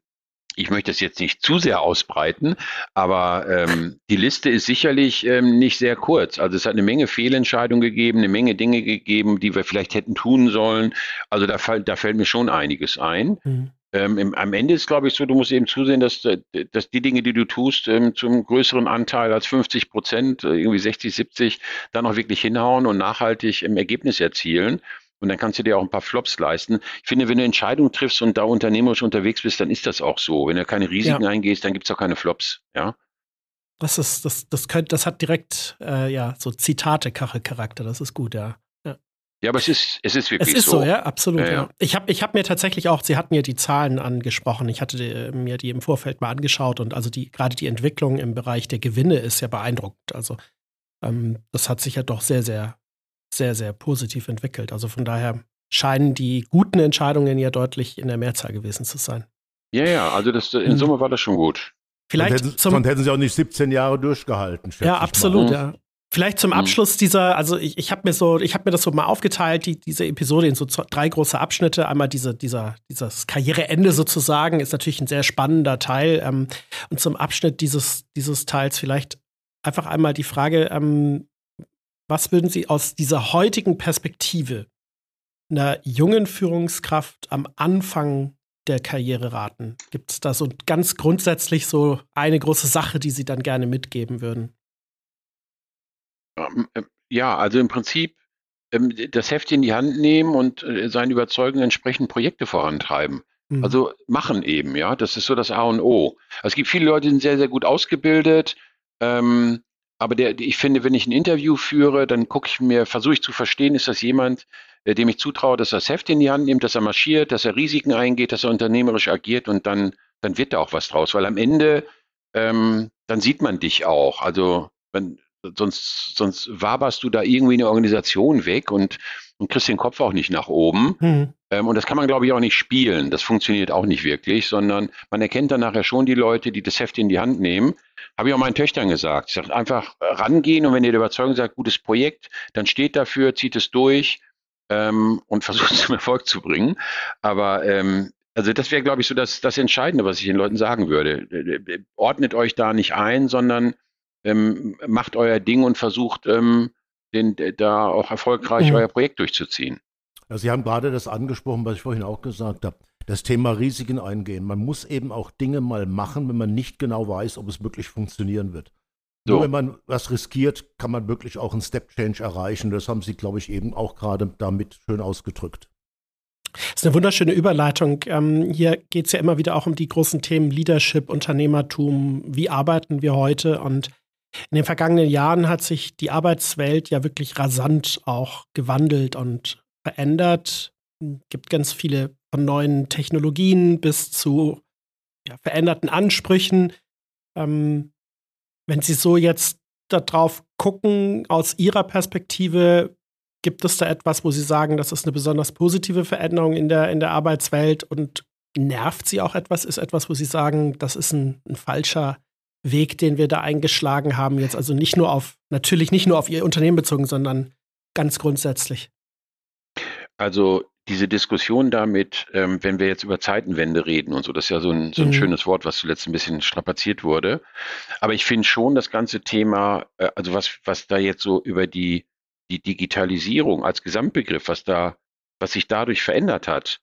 ich möchte es jetzt nicht zu sehr ausbreiten, aber ähm, die Liste ist sicherlich ähm, nicht sehr kurz. Also es hat eine Menge Fehlentscheidungen gegeben, eine Menge Dinge gegeben, die wir vielleicht hätten tun sollen. Also da, da fällt mir schon einiges ein. Mhm. Ähm, im, am Ende ist, glaube ich, so, du musst eben zusehen, dass, äh, dass die Dinge, die du tust, ähm, zum größeren Anteil als 50 Prozent, äh, irgendwie 60, 70, dann auch wirklich hinhauen und nachhaltig im Ergebnis erzielen. Und dann kannst du dir auch ein paar Flops leisten. Ich finde, wenn du Entscheidungen triffst und da unternehmerisch unterwegs bist, dann ist das auch so. Wenn du keine Risiken ja. eingehst, dann gibt es auch keine Flops, ja. Das ist, das, das könnte, das hat direkt, äh, ja, so Zitate-Charakter, das ist gut, ja. Ja, aber es ist, es ist wirklich so. Es ist so, so ja, absolut. Ja, ja. Ich habe ich hab mir tatsächlich auch, Sie hatten mir die Zahlen angesprochen. Ich hatte äh, mir die im Vorfeld mal angeschaut und also die, gerade die Entwicklung im Bereich der Gewinne ist ja beeindruckend. Also ähm, das hat sich ja doch sehr, sehr, sehr, sehr positiv entwickelt. Also von daher scheinen die guten Entscheidungen ja deutlich in der Mehrzahl gewesen zu sein. Ja, ja, also das, in mhm. Summe war das schon gut. Vielleicht sonst hätten, zum, sonst hätten sie auch nicht 17 Jahre durchgehalten. Ja, absolut, ja. Vielleicht zum mhm. Abschluss dieser, also ich, ich habe mir so, ich habe mir das so mal aufgeteilt, die, diese Episode in so drei große Abschnitte. Einmal diese, dieser, dieses Karriereende sozusagen ist natürlich ein sehr spannender Teil. Ähm, und zum Abschnitt dieses, dieses Teils vielleicht einfach einmal die Frage, ähm, was würden Sie aus dieser heutigen Perspektive einer jungen Führungskraft am Anfang der Karriere raten? Gibt es da so ganz grundsätzlich so eine große Sache, die Sie dann gerne mitgeben würden? Ähm, äh, ja, also im Prinzip ähm, das Heft in die Hand nehmen und äh, seinen Überzeugungen entsprechend Projekte vorantreiben. Mhm. Also machen eben, ja. Das ist so das A und O. Also es gibt viele Leute, die sind sehr, sehr gut ausgebildet. Ähm, aber der, ich finde, wenn ich ein Interview führe, dann gucke ich mir, versuche ich zu verstehen, ist das jemand, äh, dem ich zutraue, dass er das Heft in die Hand nimmt, dass er marschiert, dass er Risiken eingeht, dass er unternehmerisch agiert und dann, dann wird da auch was draus. Weil am Ende, ähm, dann sieht man dich auch. Also wenn, sonst, sonst waberst du da irgendwie eine Organisation weg und, und kriegst den Kopf auch nicht nach oben. Mhm. Ähm, und das kann man, glaube ich, auch nicht spielen. Das funktioniert auch nicht wirklich, sondern man erkennt dann nachher schon die Leute, die das Heft in die Hand nehmen. Habe ich auch meinen Töchtern gesagt. Ich sage einfach rangehen und wenn ihr der Überzeugung sagt, gutes Projekt, dann steht dafür, zieht es durch ähm, und versucht es zum Erfolg zu bringen. Aber ähm, also das wäre, glaube ich, so das, das Entscheidende, was ich den Leuten sagen würde. Ordnet euch da nicht ein, sondern ähm, macht euer Ding und versucht, ähm, den, da auch erfolgreich mhm. euer Projekt durchzuziehen. Ja, Sie haben gerade das angesprochen, was ich vorhin auch gesagt habe. Das Thema Risiken eingehen. Man muss eben auch Dinge mal machen, wenn man nicht genau weiß, ob es wirklich funktionieren wird. So. Nur wenn man was riskiert, kann man wirklich auch einen Step Change erreichen. Das haben Sie, glaube ich, eben auch gerade damit schön ausgedrückt. Das ist eine wunderschöne Überleitung. Ähm, hier geht es ja immer wieder auch um die großen Themen Leadership, Unternehmertum. Wie arbeiten wir heute? Und in den vergangenen Jahren hat sich die Arbeitswelt ja wirklich rasant auch gewandelt und verändert. Es gibt ganz viele von neuen Technologien bis zu ja, veränderten Ansprüchen. Ähm, wenn Sie so jetzt darauf gucken, aus Ihrer Perspektive, gibt es da etwas, wo Sie sagen, das ist eine besonders positive Veränderung in der, in der Arbeitswelt und nervt Sie auch etwas? Ist etwas, wo Sie sagen, das ist ein, ein falscher Weg, den wir da eingeschlagen haben, jetzt also nicht nur auf, natürlich nicht nur auf Ihr Unternehmen bezogen, sondern ganz grundsätzlich? Also diese Diskussion damit, ähm, wenn wir jetzt über Zeitenwende reden und so, das ist ja so ein, so ein mhm. schönes Wort, was zuletzt ein bisschen strapaziert wurde. Aber ich finde schon das ganze Thema, äh, also was, was da jetzt so über die, die Digitalisierung als Gesamtbegriff, was da, was sich dadurch verändert hat,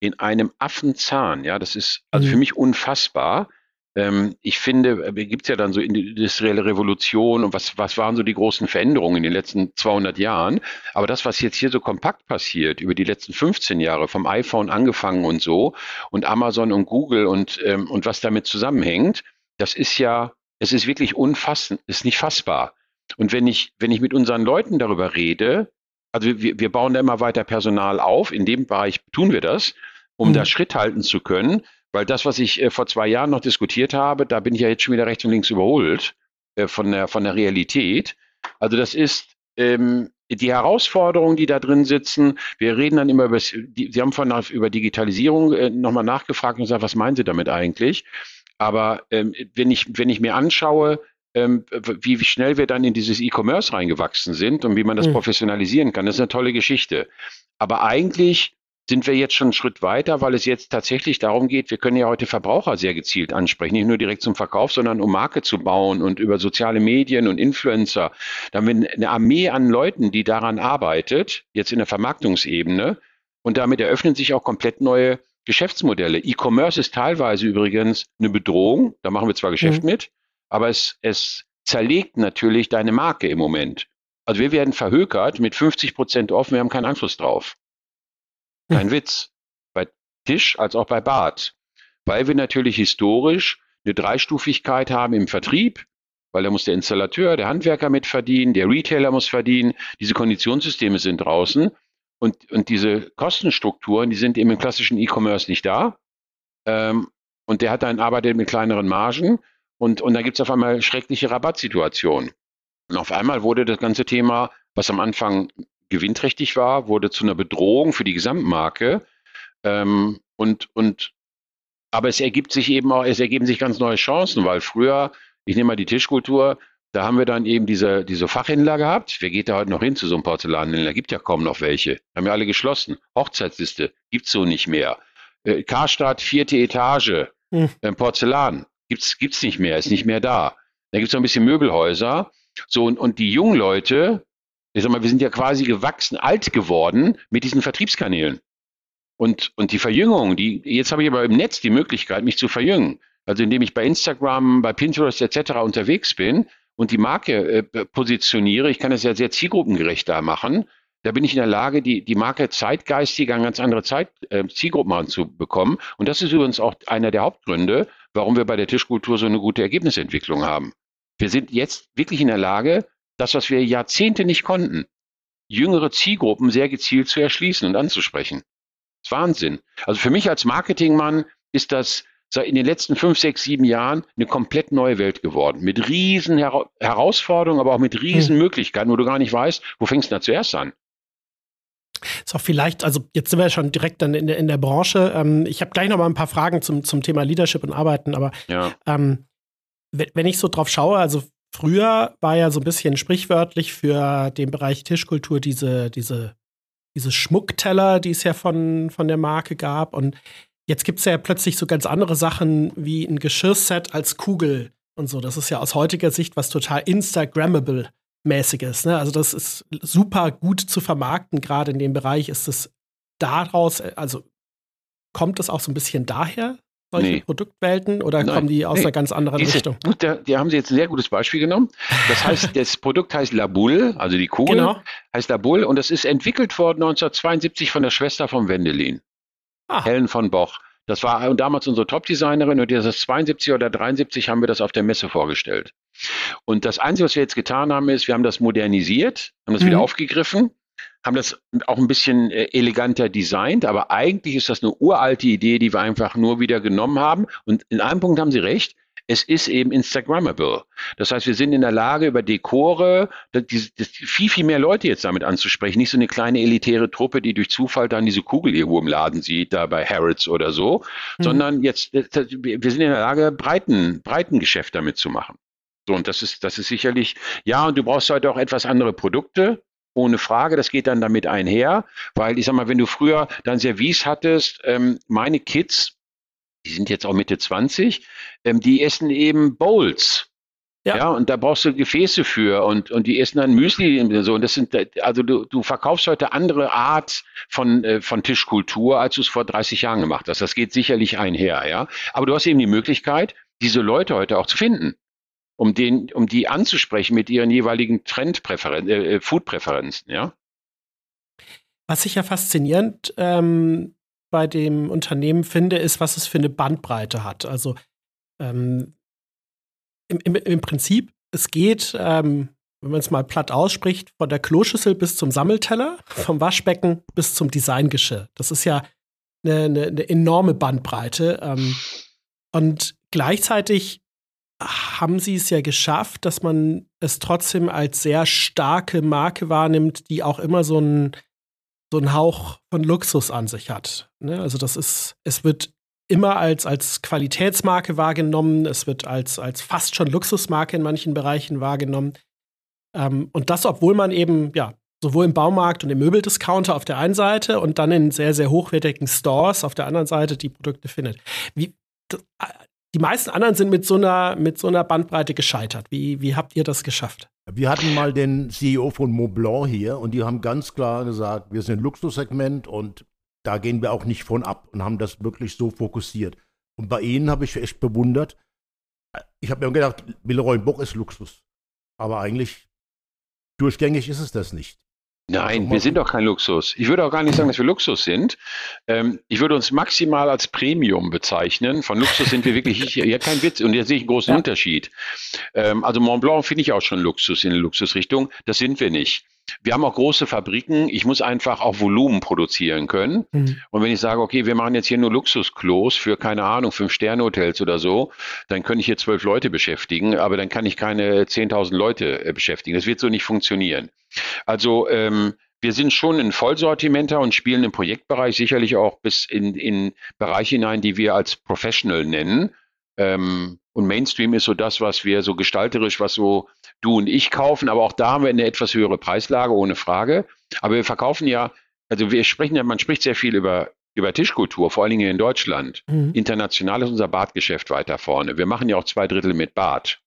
in einem Affenzahn, ja, das ist also mhm. für mich unfassbar. Ähm, ich finde, äh, gibt es ja dann so industrielle Revolution und was, was waren so die großen Veränderungen in den letzten 200 Jahren. Aber das, was jetzt hier so kompakt passiert über die letzten 15 Jahre, vom iPhone angefangen und so und Amazon und Google und, ähm, und was damit zusammenhängt, das ist ja, es ist wirklich unfassend, ist nicht fassbar. Und wenn ich, wenn ich mit unseren Leuten darüber rede, also wir, wir bauen da immer weiter Personal auf, in dem Bereich tun wir das, um mhm. da Schritt halten zu können. Weil das, was ich äh, vor zwei Jahren noch diskutiert habe, da bin ich ja jetzt schon wieder rechts und links überholt äh, von, der, von der Realität. Also das ist ähm, die Herausforderungen, die da drin sitzen. Wir reden dann immer über, die, Sie haben vorhin über Digitalisierung äh, nochmal nachgefragt und gesagt, was meinen Sie damit eigentlich? Aber ähm, wenn, ich, wenn ich mir anschaue, ähm, wie, wie schnell wir dann in dieses E-Commerce reingewachsen sind und wie man das mhm. professionalisieren kann, das ist eine tolle Geschichte. Aber eigentlich sind wir jetzt schon einen Schritt weiter, weil es jetzt tatsächlich darum geht, wir können ja heute Verbraucher sehr gezielt ansprechen, nicht nur direkt zum Verkauf, sondern um Marke zu bauen und über soziale Medien und Influencer. Da haben wir eine Armee an Leuten, die daran arbeitet, jetzt in der Vermarktungsebene. Und damit eröffnen sich auch komplett neue Geschäftsmodelle. E-Commerce ist teilweise übrigens eine Bedrohung, da machen wir zwar Geschäft mhm. mit, aber es, es zerlegt natürlich deine Marke im Moment. Also wir werden verhökert mit 50 Prozent offen, wir haben keinen Einfluss drauf. Kein hm. Witz. Bei Tisch als auch bei Bad. Weil wir natürlich historisch eine Dreistufigkeit haben im Vertrieb, weil da muss der Installateur, der Handwerker mit verdienen, der Retailer muss verdienen. Diese Konditionssysteme sind draußen und, und diese Kostenstrukturen, die sind eben im klassischen E-Commerce nicht da. Ähm, und der hat dann arbeitet mit kleineren Margen und, und da gibt es auf einmal schreckliche Rabattsituationen. Und auf einmal wurde das ganze Thema, was am Anfang gewinnträchtig war, wurde zu einer Bedrohung für die Gesamtmarke. Ähm, und, und, aber es ergibt sich eben auch, es ergeben sich ganz neue Chancen, weil früher, ich nehme mal die Tischkultur, da haben wir dann eben diese, diese Fachhändler gehabt. Wer geht da heute noch hin zu so einem Porzellanhändler? Gibt ja kaum noch welche. Haben ja alle geschlossen. Hochzeitsliste gibt's so nicht mehr. Äh, Karstadt, vierte Etage, hm. äh, Porzellan gibt's gibt's nicht mehr, ist nicht mehr da. Da gibt's noch ein bisschen Möbelhäuser. So, und, und die jungen Leute, ich sag mal, wir sind ja quasi gewachsen, alt geworden mit diesen Vertriebskanälen. Und, und die Verjüngung, die, jetzt habe ich aber im Netz die Möglichkeit, mich zu verjüngen. Also indem ich bei Instagram, bei Pinterest etc. unterwegs bin und die Marke äh, positioniere, ich kann es ja sehr zielgruppengerecht da machen, da bin ich in der Lage, die, die Marke zeitgeistig an ganz andere Zeit, äh, Zielgruppen anzubekommen. Und das ist übrigens auch einer der Hauptgründe, warum wir bei der Tischkultur so eine gute Ergebnisentwicklung haben. Wir sind jetzt wirklich in der Lage, das, was wir Jahrzehnte nicht konnten, jüngere Zielgruppen sehr gezielt zu erschließen und anzusprechen. Das ist Wahnsinn. Also für mich als Marketingmann ist das in den letzten fünf, sechs, sieben Jahren eine komplett neue Welt geworden. Mit riesen Her Herausforderungen, aber auch mit riesen hm. Möglichkeiten, wo du gar nicht weißt, wo fängst du da zuerst an? Ist auch vielleicht, also jetzt sind wir schon direkt dann in der, in der Branche. Ähm, ich habe gleich noch mal ein paar Fragen zum, zum Thema Leadership und Arbeiten, aber ja. ähm, wenn ich so drauf schaue, also früher war ja so ein bisschen sprichwörtlich für den Bereich Tischkultur diese, diese, diese Schmuckteller, die es ja von, von der Marke gab. Und jetzt gibt es ja plötzlich so ganz andere Sachen wie ein Geschirrset als Kugel und so. Das ist ja aus heutiger Sicht was total Instagrammable mäßiges. Ne? Also das ist super gut zu vermarkten, gerade in dem Bereich ist es daraus, also kommt es auch so ein bisschen daher, solche nee. Produktwelten oder Nein. kommen die aus nee. einer ganz anderen Diese, Richtung? Gut, da, die haben Sie jetzt ein sehr gutes Beispiel genommen. Das heißt, das Produkt heißt Labul, also die Kugel genau. heißt Labul und das ist entwickelt worden 1972 von der Schwester von Wendelin, ah. Helen von Boch. Das war damals unsere Top-Designerin und das 72 oder 73 haben wir das auf der Messe vorgestellt. Und das Einzige, was wir jetzt getan haben, ist, wir haben das modernisiert, haben das mhm. wieder aufgegriffen, haben das auch ein bisschen äh, eleganter designt, aber eigentlich ist das eine uralte Idee, die wir einfach nur wieder genommen haben. Und in einem Punkt haben Sie recht, es ist eben Instagrammable. Das heißt, wir sind in der Lage, über Dekore das, das, viel, viel mehr Leute jetzt damit anzusprechen. Nicht so eine kleine elitäre Truppe, die durch Zufall dann diese Kugel irgendwo im Laden sieht, da bei Harrods oder so, mhm. sondern jetzt, wir sind in der Lage, Breiten, Breitengeschäft damit zu machen. So, und das ist, das ist sicherlich, ja, und du brauchst heute auch etwas andere Produkte ohne Frage, das geht dann damit einher, weil ich sag mal, wenn du früher dann Service hattest, ähm, meine Kids, die sind jetzt auch Mitte 20, ähm, die essen eben Bowls. Ja. ja. und da brauchst du Gefäße für und, und die essen dann Müsli und so. Und das sind, also du, du verkaufst heute andere Art von, äh, von Tischkultur, als du es vor 30 Jahren gemacht hast. Das geht sicherlich einher, ja. Aber du hast eben die Möglichkeit, diese Leute heute auch zu finden, um den, um die anzusprechen mit ihren jeweiligen Trendpräferenzen, äh, äh, Foodpräferenzen, ja. Was ich ja faszinierend ähm, bei dem Unternehmen finde, ist, was es für eine Bandbreite hat. Also ähm, im, im, im, Prinzip, es geht, ähm, wenn man es mal platt ausspricht, von der Kloschüssel bis zum Sammelteller, vom Waschbecken bis zum Designgeschirr. Das ist ja eine, eine, eine enorme Bandbreite. Ähm, und gleichzeitig haben sie es ja geschafft, dass man es trotzdem als sehr starke Marke wahrnimmt, die auch immer so einen so einen Hauch von Luxus an sich hat. Ne? Also das ist, es wird immer als, als Qualitätsmarke wahrgenommen, es wird als, als fast schon Luxusmarke in manchen Bereichen wahrgenommen. Ähm, und das, obwohl man eben, ja, sowohl im Baumarkt und im Möbeldiscounter auf der einen Seite und dann in sehr, sehr hochwertigen Stores auf der anderen Seite die Produkte findet. Wie, die meisten anderen sind mit so einer, mit so einer Bandbreite gescheitert. Wie, wie habt ihr das geschafft? Wir hatten mal den CEO von Montblanc hier und die haben ganz klar gesagt, wir sind Luxussegment und da gehen wir auch nicht von ab und haben das wirklich so fokussiert. Und bei ihnen habe ich echt bewundert. Ich habe mir gedacht, Villeroy Bock ist Luxus. Aber eigentlich durchgängig ist es das nicht. Nein, wir sind doch kein Luxus. Ich würde auch gar nicht sagen, dass wir Luxus sind. Ähm, ich würde uns maximal als Premium bezeichnen. Von Luxus sind wir wirklich, ja kein Witz. Und jetzt sehe ich einen großen ja. Unterschied. Ähm, also Mont Blanc finde ich auch schon Luxus in der Luxusrichtung. Das sind wir nicht. Wir haben auch große Fabriken. Ich muss einfach auch Volumen produzieren können. Mhm. Und wenn ich sage, okay, wir machen jetzt hier nur Luxusklos für, keine Ahnung, Fünf-Sterne-Hotels oder so, dann könnte ich hier zwölf Leute beschäftigen, aber dann kann ich keine 10.000 Leute äh, beschäftigen. Das wird so nicht funktionieren. Also, ähm, wir sind schon ein Vollsortimenter und spielen im Projektbereich sicherlich auch bis in, in Bereiche hinein, die wir als Professional nennen. Ähm, und Mainstream ist so das, was wir so gestalterisch, was so du und ich kaufen, aber auch da haben wir eine etwas höhere Preislage, ohne Frage. Aber wir verkaufen ja, also wir sprechen ja, man spricht sehr viel über, über Tischkultur, vor allen Dingen in Deutschland. Mhm. International ist unser Badgeschäft weiter vorne. Wir machen ja auch zwei Drittel mit Bad.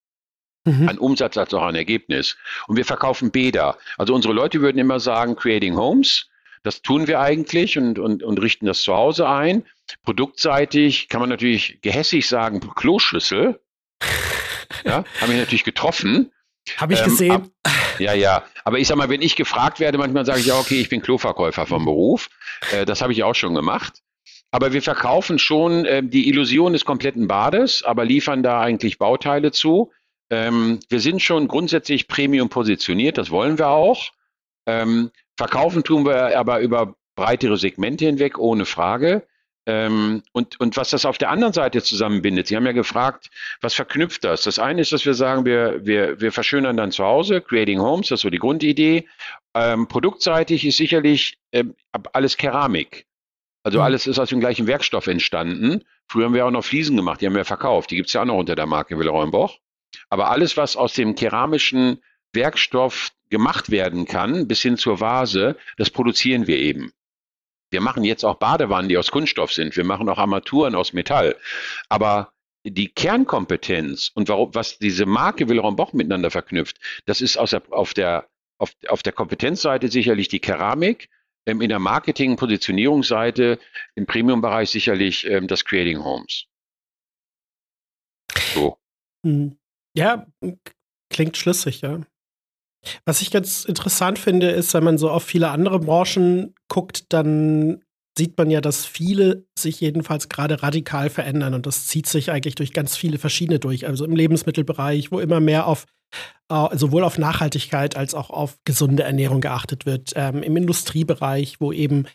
Mhm. An Umsatz als auch an Ergebnis. Und wir verkaufen Bäder. Also unsere Leute würden immer sagen, Creating Homes. Das tun wir eigentlich und, und, und richten das zu Hause ein. Produktseitig kann man natürlich gehässig sagen, Kloschüssel. Ja, haben wir natürlich getroffen. Habe ich ähm, gesehen. Ab, Ja, ja. Aber ich sag mal, wenn ich gefragt werde, manchmal sage ich ja, okay, ich bin Kloverkäufer vom Beruf. Äh, das habe ich auch schon gemacht. Aber wir verkaufen schon äh, die Illusion des kompletten Bades, aber liefern da eigentlich Bauteile zu. Ähm, wir sind schon grundsätzlich Premium positioniert, das wollen wir auch. Ähm, verkaufen tun wir aber über breitere Segmente hinweg, ohne Frage. Ähm, und, und was das auf der anderen Seite zusammenbindet, Sie haben ja gefragt, was verknüpft das? Das eine ist, dass wir sagen, wir, wir, wir verschönern dann zu Hause, Creating Homes, das ist so die Grundidee. Ähm, produktseitig ist sicherlich ähm, alles Keramik. Also mhm. alles ist aus dem gleichen Werkstoff entstanden. Früher haben wir auch noch Fliesen gemacht, die haben wir verkauft. Die gibt es ja auch noch unter der Marke Willeräumboch. Aber alles, was aus dem keramischen Werkstoff gemacht werden kann, bis hin zur Vase, das produzieren wir eben. Wir machen jetzt auch Badewannen, die aus Kunststoff sind. Wir machen auch Armaturen aus Metall. Aber die Kernkompetenz und warum, was diese Marke Wilhelm Boch miteinander verknüpft, das ist der, auf, der, auf, auf der Kompetenzseite sicherlich die Keramik, ähm, in der Marketing- Positionierungsseite, im Premium-Bereich sicherlich ähm, das Creating Homes. So. Hm. Ja, klingt schlüssig, ja. Was ich ganz interessant finde, ist, wenn man so auf viele andere Branchen guckt, dann sieht man ja, dass viele sich jedenfalls gerade radikal verändern und das zieht sich eigentlich durch ganz viele verschiedene durch. Also im Lebensmittelbereich, wo immer mehr auf äh, sowohl auf Nachhaltigkeit als auch auf gesunde Ernährung geachtet wird. Ähm, Im Industriebereich, wo eben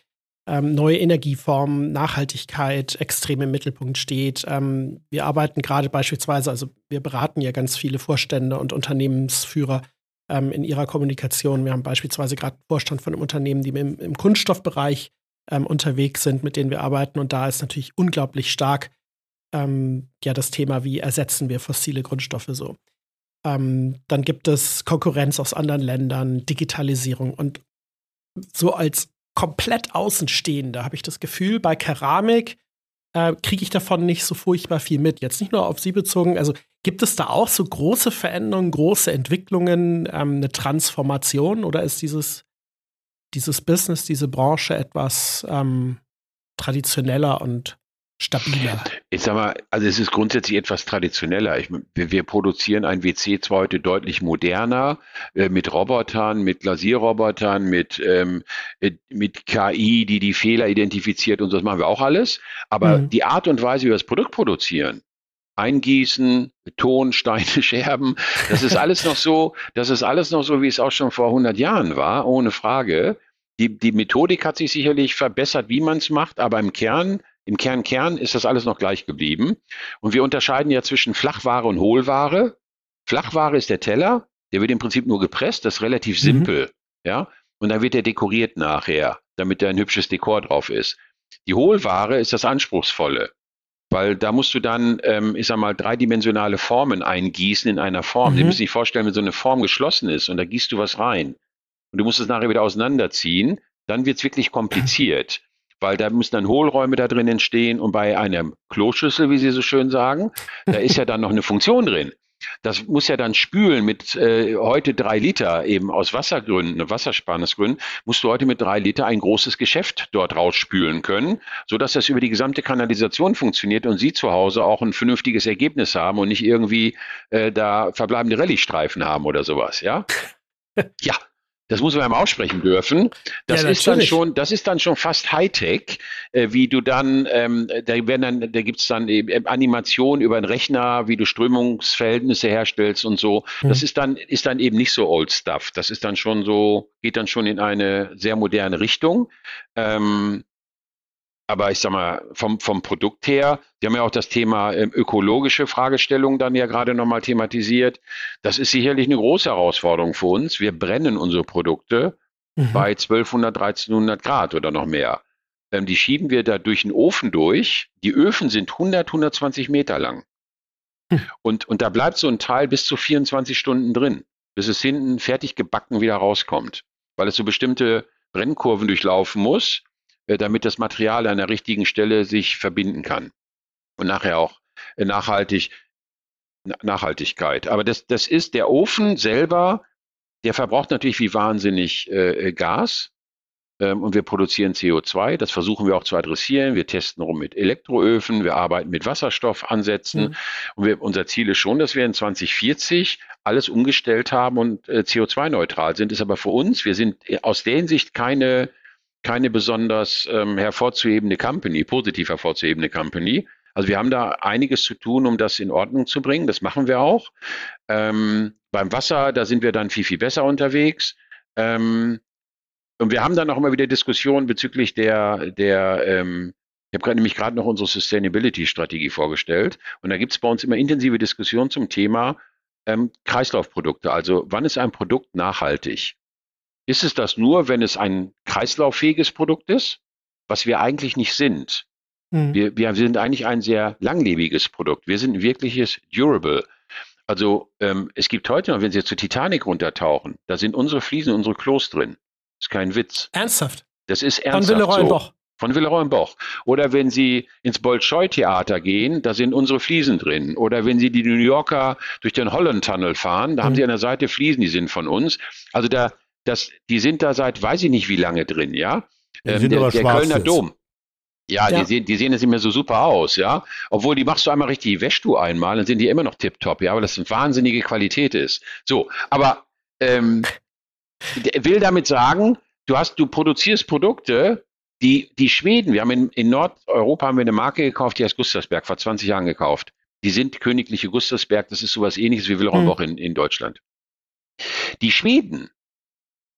ähm, neue Energieformen, Nachhaltigkeit extrem im Mittelpunkt steht. Ähm, wir arbeiten gerade beispielsweise, also wir beraten ja ganz viele Vorstände und Unternehmensführer ähm, in ihrer Kommunikation. Wir haben beispielsweise gerade Vorstand von einem Unternehmen, die im, im Kunststoffbereich ähm, unterwegs sind, mit denen wir arbeiten. Und da ist natürlich unglaublich stark ähm, ja das Thema, wie ersetzen wir fossile Grundstoffe so. Ähm, dann gibt es Konkurrenz aus anderen Ländern, Digitalisierung und so als komplett Außenstehender habe ich das Gefühl, bei Keramik äh, kriege ich davon nicht so furchtbar viel mit. Jetzt nicht nur auf Sie bezogen, also Gibt es da auch so große Veränderungen, große Entwicklungen, ähm, eine Transformation oder ist dieses, dieses Business, diese Branche etwas ähm, traditioneller und stabiler? Ich sag mal, also es ist grundsätzlich etwas traditioneller. Ich, wir, wir, produzieren ein WC zwar heute deutlich moderner, äh, mit Robotern, mit Glasierrobotern, mit, ähm, äh, mit KI, die die Fehler identifiziert und so, das machen wir auch alles. Aber mhm. die Art und Weise, wie wir das Produkt produzieren, Eingießen, Beton, Steine, Scherben. Das ist alles noch so, das ist alles noch so, wie es auch schon vor 100 Jahren war, ohne Frage. Die, die Methodik hat sich sicherlich verbessert, wie man es macht, aber im Kern, im Kern, Kern ist das alles noch gleich geblieben. Und wir unterscheiden ja zwischen Flachware und Hohlware. Flachware ist der Teller, der wird im Prinzip nur gepresst, das ist relativ mhm. simpel, ja. Und dann wird er dekoriert nachher, damit da ein hübsches Dekor drauf ist. Die Hohlware ist das Anspruchsvolle. Weil da musst du dann, ähm, ich sag mal, dreidimensionale Formen eingießen in einer Form. Mhm. Du musst dir vorstellen, wenn so eine Form geschlossen ist und da gießt du was rein und du musst es nachher wieder auseinanderziehen, dann wird's wirklich kompliziert. Weil da müssen dann Hohlräume da drin entstehen und bei einer Kloschüssel, wie Sie so schön sagen, da ist ja dann noch eine Funktion drin. Das muss ja dann spülen mit äh, heute drei Liter eben aus Wassergründen, Wassersparnisgründen, musst du heute mit drei Liter ein großes Geschäft dort rausspülen können, so dass das über die gesamte Kanalisation funktioniert und Sie zu Hause auch ein vernünftiges Ergebnis haben und nicht irgendwie äh, da verbleibende Rallye-Streifen haben oder sowas, ja? ja, das muss man ja aussprechen dürfen. Das ja, ist dann schon, das ist dann schon fast Hightech, äh, wie du dann, ähm, da werden dann, da gibt's dann eben Animationen über einen Rechner, wie du Strömungsverhältnisse herstellst und so. Mhm. Das ist dann, ist dann eben nicht so Old Stuff. Das ist dann schon so, geht dann schon in eine sehr moderne Richtung. Ähm, aber ich sag mal, vom, vom Produkt her, wir haben ja auch das Thema ähm, ökologische Fragestellung dann ja gerade nochmal thematisiert. Das ist sicherlich eine große Herausforderung für uns. Wir brennen unsere Produkte mhm. bei 1200, 1300 Grad oder noch mehr. Ähm, die schieben wir da durch den Ofen durch. Die Öfen sind 100, 120 Meter lang. Mhm. Und, und da bleibt so ein Teil bis zu 24 Stunden drin, bis es hinten fertig gebacken wieder rauskommt, weil es so bestimmte Brennkurven durchlaufen muss damit das Material an der richtigen Stelle sich verbinden kann. Und nachher auch äh, nachhaltig, Nachhaltigkeit. Aber das, das ist der Ofen selber, der verbraucht natürlich wie wahnsinnig äh, Gas. ähm, und wir produzieren CO2. Das versuchen wir auch zu adressieren. Wir testen rum mit Elektroöfen, wir arbeiten mit Wasserstoffansätzen. Mhm. Und wir, unser Ziel ist schon, dass wir in 2040 alles umgestellt haben und äh, CO2-neutral sind. Ist aber für uns, wir sind aus der Hinsicht keine, keine besonders ähm, hervorzuhebende Company, positiv hervorzuhebende Company. Also wir haben da einiges zu tun, um das in Ordnung zu bringen. Das machen wir auch. Ähm, beim Wasser, da sind wir dann viel, viel besser unterwegs. Ähm, und wir haben dann auch immer wieder Diskussionen bezüglich der, der ähm, ich habe nämlich gerade noch unsere Sustainability-Strategie vorgestellt. Und da gibt es bei uns immer intensive Diskussionen zum Thema ähm, Kreislaufprodukte. Also wann ist ein Produkt nachhaltig? Ist es das nur, wenn es ein kreislauffähiges Produkt ist, was wir eigentlich nicht sind? Mhm. Wir, wir sind eigentlich ein sehr langlebiges Produkt. Wir sind ein wirkliches Durable. Also ähm, es gibt heute noch, wenn Sie jetzt zur Titanic runtertauchen, da sind unsere Fliesen, unsere Klos drin. Ist kein Witz. Ernsthaft? Das ist ernsthaft. Von Villeroy so. Boch. Von Villeroy Boch. Oder wenn Sie ins Bolschoi-Theater gehen, da sind unsere Fliesen drin. Oder wenn Sie die New Yorker durch den Holland Tunnel fahren, da mhm. haben Sie an der Seite Fliesen, die sind von uns. Also da, das, die sind da seit, weiß ich nicht wie lange drin, ja. Ähm, der, der Kölner jetzt. Dom. Ja, ja, Die, sehen, die sehen jetzt nicht mehr so super aus, ja. Obwohl, die machst du einmal richtig, wäschst du einmal, dann sind die immer noch tipptopp, ja, weil das eine wahnsinnige Qualität ist. So, aber ähm, will damit sagen, du hast, du produzierst Produkte, die, die Schweden, wir haben in, in Nordeuropa haben wir eine Marke gekauft, die heißt Gustavsberg, vor 20 Jahren gekauft. Die sind königliche Gustavsberg, das ist sowas ähnliches wie Wilhelmsburg hm. in, in Deutschland. Die Schweden,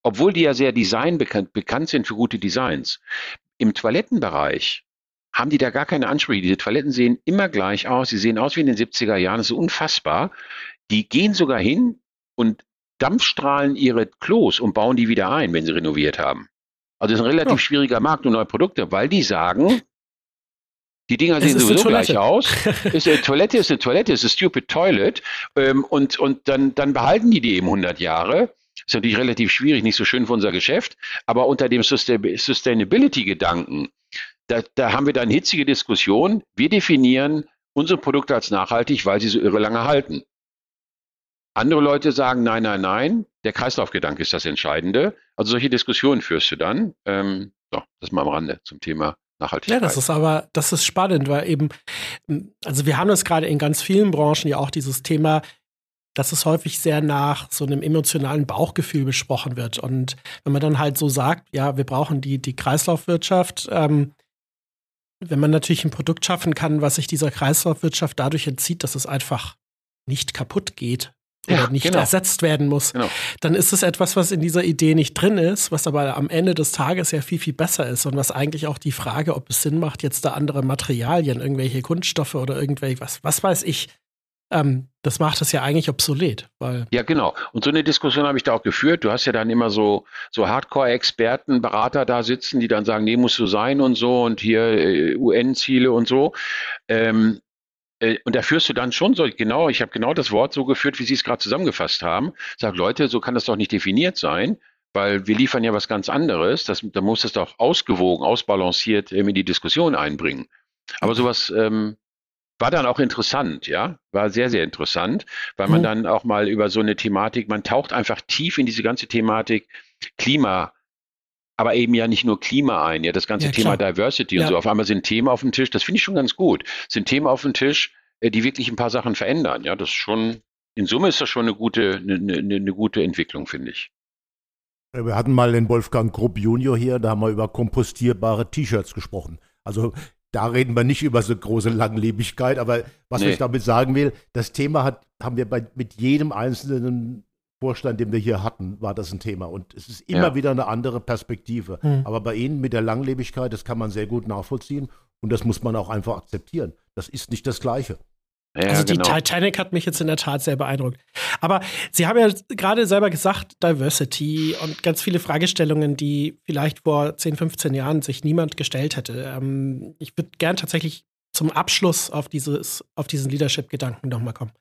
obwohl die ja sehr design bekannt, bekannt sind für gute Designs, im Toilettenbereich haben die da gar keine Ansprüche. Diese Toiletten sehen immer gleich aus. Sie sehen aus wie in den 70er Jahren. Das ist unfassbar. Die gehen sogar hin und dampfstrahlen ihre Klos und bauen die wieder ein, wenn sie renoviert haben. Also das ist ein relativ ja. schwieriger Markt und neue Produkte, weil die sagen, die Dinger sehen sowieso gleich aus. ist eine Toilette ist eine Toilette, ist eine stupid toilet. Ähm, und und dann, dann behalten die die eben 100 Jahre. Ist natürlich relativ schwierig, nicht so schön für unser Geschäft. Aber unter dem Sustainability-Gedanken, da, da haben wir dann hitzige Diskussion. Wir definieren unsere Produkte als nachhaltig, weil sie so irre lange halten. Andere Leute sagen, nein, nein, nein, der Kreislaufgedanke ist das Entscheidende. Also solche Diskussionen führst du dann. Ähm, so, das mal am Rande zum Thema Nachhaltigkeit. Ja, das ist aber, das ist spannend, weil eben, also wir haben das gerade in ganz vielen Branchen ja auch dieses Thema, dass es häufig sehr nach so einem emotionalen Bauchgefühl besprochen wird. Und wenn man dann halt so sagt, ja, wir brauchen die, die Kreislaufwirtschaft, ähm, wenn man natürlich ein Produkt schaffen kann, was sich dieser Kreislaufwirtschaft dadurch entzieht, dass es einfach nicht kaputt geht, oder ja, nicht genau. ersetzt werden muss, genau. dann ist es etwas, was in dieser Idee nicht drin ist, was aber am Ende des Tages ja viel, viel besser ist und was eigentlich auch die Frage, ob es Sinn macht, jetzt da andere Materialien, irgendwelche Kunststoffe oder irgendwelche, was, was weiß ich, ähm, das macht es ja eigentlich obsolet. Weil ja, genau. Und so eine Diskussion habe ich da auch geführt. Du hast ja dann immer so, so Hardcore-Experten, Berater da sitzen, die dann sagen, nee, muss so sein und so und hier äh, UN-Ziele und so. Ähm, äh, und da führst du dann schon so, genau, ich habe genau das Wort so geführt, wie Sie es gerade zusammengefasst haben. Sag, Leute, so kann das doch nicht definiert sein, weil wir liefern ja was ganz anderes. Das, da muss es doch ausgewogen, ausbalanciert in die Diskussion einbringen. Aber sowas ähm, war dann auch interessant, ja, war sehr, sehr interessant, weil man mhm. dann auch mal über so eine Thematik, man taucht einfach tief in diese ganze Thematik Klima aber eben ja nicht nur Klima ein, ja, das ganze ja, Thema Diversity ja. und so. Auf einmal sind Themen auf dem Tisch, das finde ich schon ganz gut. Sind Themen auf dem Tisch, äh, die wirklich ein paar Sachen verändern. Ja, das ist schon, in Summe ist das schon eine gute, eine, eine, eine gute Entwicklung, finde ich. Wir hatten mal den Wolfgang Grupp Junior hier, da haben wir über kompostierbare T-Shirts gesprochen. Also da reden wir nicht über so große Langlebigkeit, aber was nee. ich damit sagen will, das Thema hat, haben wir bei, mit jedem einzelnen Vorstand, den wir hier hatten, war das ein Thema. Und es ist immer ja. wieder eine andere Perspektive. Mhm. Aber bei Ihnen mit der Langlebigkeit, das kann man sehr gut nachvollziehen und das muss man auch einfach akzeptieren. Das ist nicht das Gleiche. Ja, also die genau. Titanic hat mich jetzt in der Tat sehr beeindruckt. Aber Sie haben ja gerade selber gesagt, Diversity und ganz viele Fragestellungen, die vielleicht vor 10, 15 Jahren sich niemand gestellt hätte. Ähm, ich würde gern tatsächlich zum Abschluss auf, dieses, auf diesen Leadership-Gedanken nochmal kommen.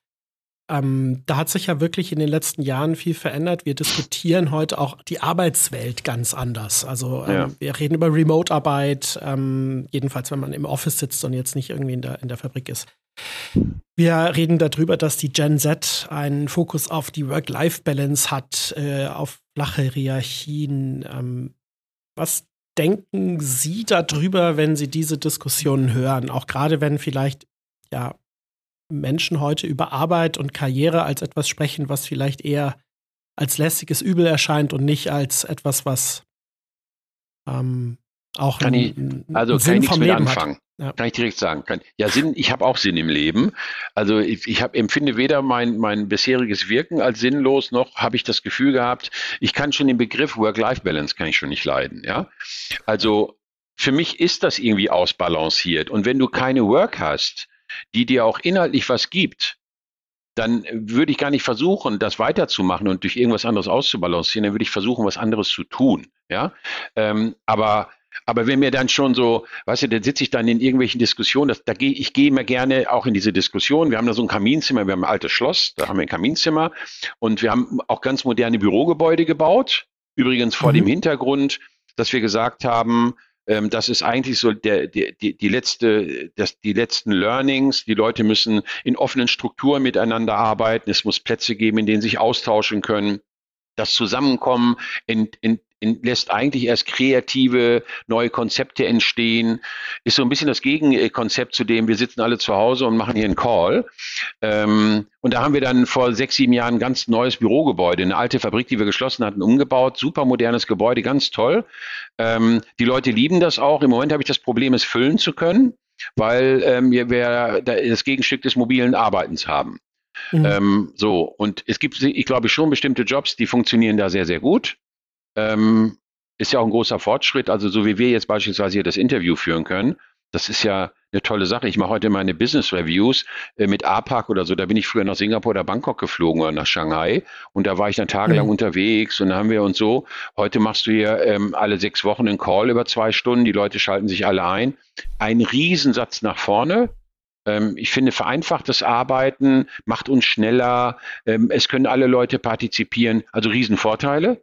Ähm, da hat sich ja wirklich in den letzten Jahren viel verändert. Wir diskutieren heute auch die Arbeitswelt ganz anders. Also ähm, ja. wir reden über Remote-Arbeit, ähm, jedenfalls wenn man im Office sitzt und jetzt nicht irgendwie in der, in der Fabrik ist. Wir reden darüber, dass die Gen Z einen Fokus auf die Work-Life-Balance hat, äh, auf flache Hierarchien. Ähm, was denken Sie darüber, wenn Sie diese Diskussionen hören? Auch gerade wenn vielleicht ja Menschen heute über Arbeit und Karriere als etwas sprechen, was vielleicht eher als lästiges Übel erscheint und nicht als etwas, was ähm, auch kann ich, also einen Sinn kann ich nichts mit anfangen. Ja. Kann ich direkt sagen. Kann, ja, Sinn, ich habe auch Sinn im Leben. Also ich, ich hab, empfinde weder mein, mein bisheriges Wirken als sinnlos, noch habe ich das Gefühl gehabt, ich kann schon den Begriff Work-Life-Balance kann ich schon nicht leiden. Ja, Also für mich ist das irgendwie ausbalanciert. Und wenn du keine Work hast, die dir auch inhaltlich was gibt, dann würde ich gar nicht versuchen, das weiterzumachen und durch irgendwas anderes auszubalancieren. Dann würde ich versuchen, was anderes zu tun. Ja, ähm, aber aber wenn mir dann schon so, weißt du, dann sitze ich dann in irgendwelchen Diskussionen, das, da gehe ich gehe immer gerne auch in diese Diskussion. Wir haben da so ein Kaminzimmer, wir haben ein altes Schloss, da haben wir ein Kaminzimmer und wir haben auch ganz moderne Bürogebäude gebaut. Übrigens vor mhm. dem Hintergrund, dass wir gesagt haben, ähm, das ist eigentlich so der, der, die, die letzte, das, die letzten Learnings. Die Leute müssen in offenen Strukturen miteinander arbeiten. Es muss Plätze geben, in denen sie sich austauschen können das Zusammenkommen in, in, in, lässt eigentlich erst kreative neue Konzepte entstehen. Ist so ein bisschen das Gegenkonzept zu dem, wir sitzen alle zu Hause und machen hier einen Call. Ähm, und da haben wir dann vor sechs, sieben Jahren ein ganz neues Bürogebäude, eine alte Fabrik, die wir geschlossen hatten, umgebaut. Super modernes Gebäude, ganz toll. Ähm, die Leute lieben das auch. Im Moment habe ich das Problem, es füllen zu können, weil ähm, wir, das Gegenstück des mobilen Arbeitens haben. Mhm. Ähm, so, und es gibt, ich glaube, schon bestimmte Jobs, die funktionieren da sehr, sehr gut. Ähm, ist ja auch ein großer Fortschritt. Also so wie wir jetzt beispielsweise hier das Interview führen können, das ist ja eine tolle Sache. Ich mache heute meine Business Reviews äh, mit APAC oder so. Da bin ich früher nach Singapur oder Bangkok geflogen oder nach Shanghai und da war ich dann tagelang mhm. unterwegs und da haben wir uns so. Heute machst du hier ähm, alle sechs Wochen einen Call über zwei Stunden. Die Leute schalten sich alle ein. Ein Riesensatz nach vorne. Ähm, ich finde, vereinfachtes Arbeiten macht uns schneller. Ähm, es können alle Leute partizipieren. Also Riesenvorteile.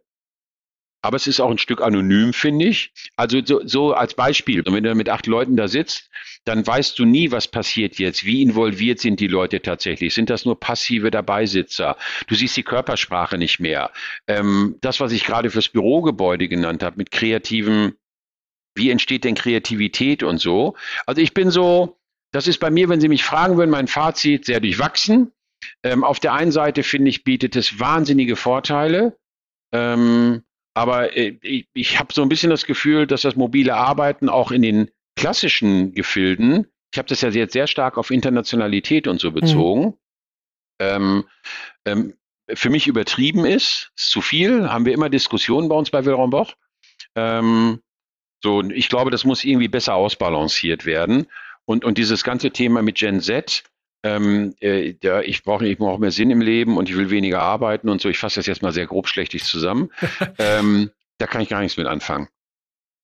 Aber es ist auch ein Stück anonym, finde ich. Also so, so als Beispiel, wenn du mit acht Leuten da sitzt, dann weißt du nie, was passiert jetzt. Wie involviert sind die Leute tatsächlich? Sind das nur passive Dabeisitzer? Du siehst die Körpersprache nicht mehr. Ähm, das, was ich gerade fürs Bürogebäude genannt habe, mit kreativen, wie entsteht denn Kreativität und so? Also ich bin so, das ist bei mir, wenn Sie mich fragen würden, mein Fazit sehr durchwachsen. Ähm, auf der einen Seite finde ich, bietet es wahnsinnige Vorteile. Ähm, aber äh, ich, ich habe so ein bisschen das Gefühl, dass das mobile Arbeiten auch in den klassischen Gefilden, ich habe das ja jetzt sehr stark auf Internationalität und so mhm. bezogen, mhm. ähm, ähm, für mich übertrieben ist, ist zu viel, haben wir immer Diskussionen bei uns bei Wilhelm Boch. Ähm, so, ich glaube, das muss irgendwie besser ausbalanciert werden. Und, und dieses ganze Thema mit Gen Z, ähm, äh, ja, ich brauche ich brauch mehr Sinn im Leben und ich will weniger arbeiten und so. Ich fasse das jetzt mal sehr grob schlechtig zusammen. ähm, da kann ich gar nichts mit anfangen.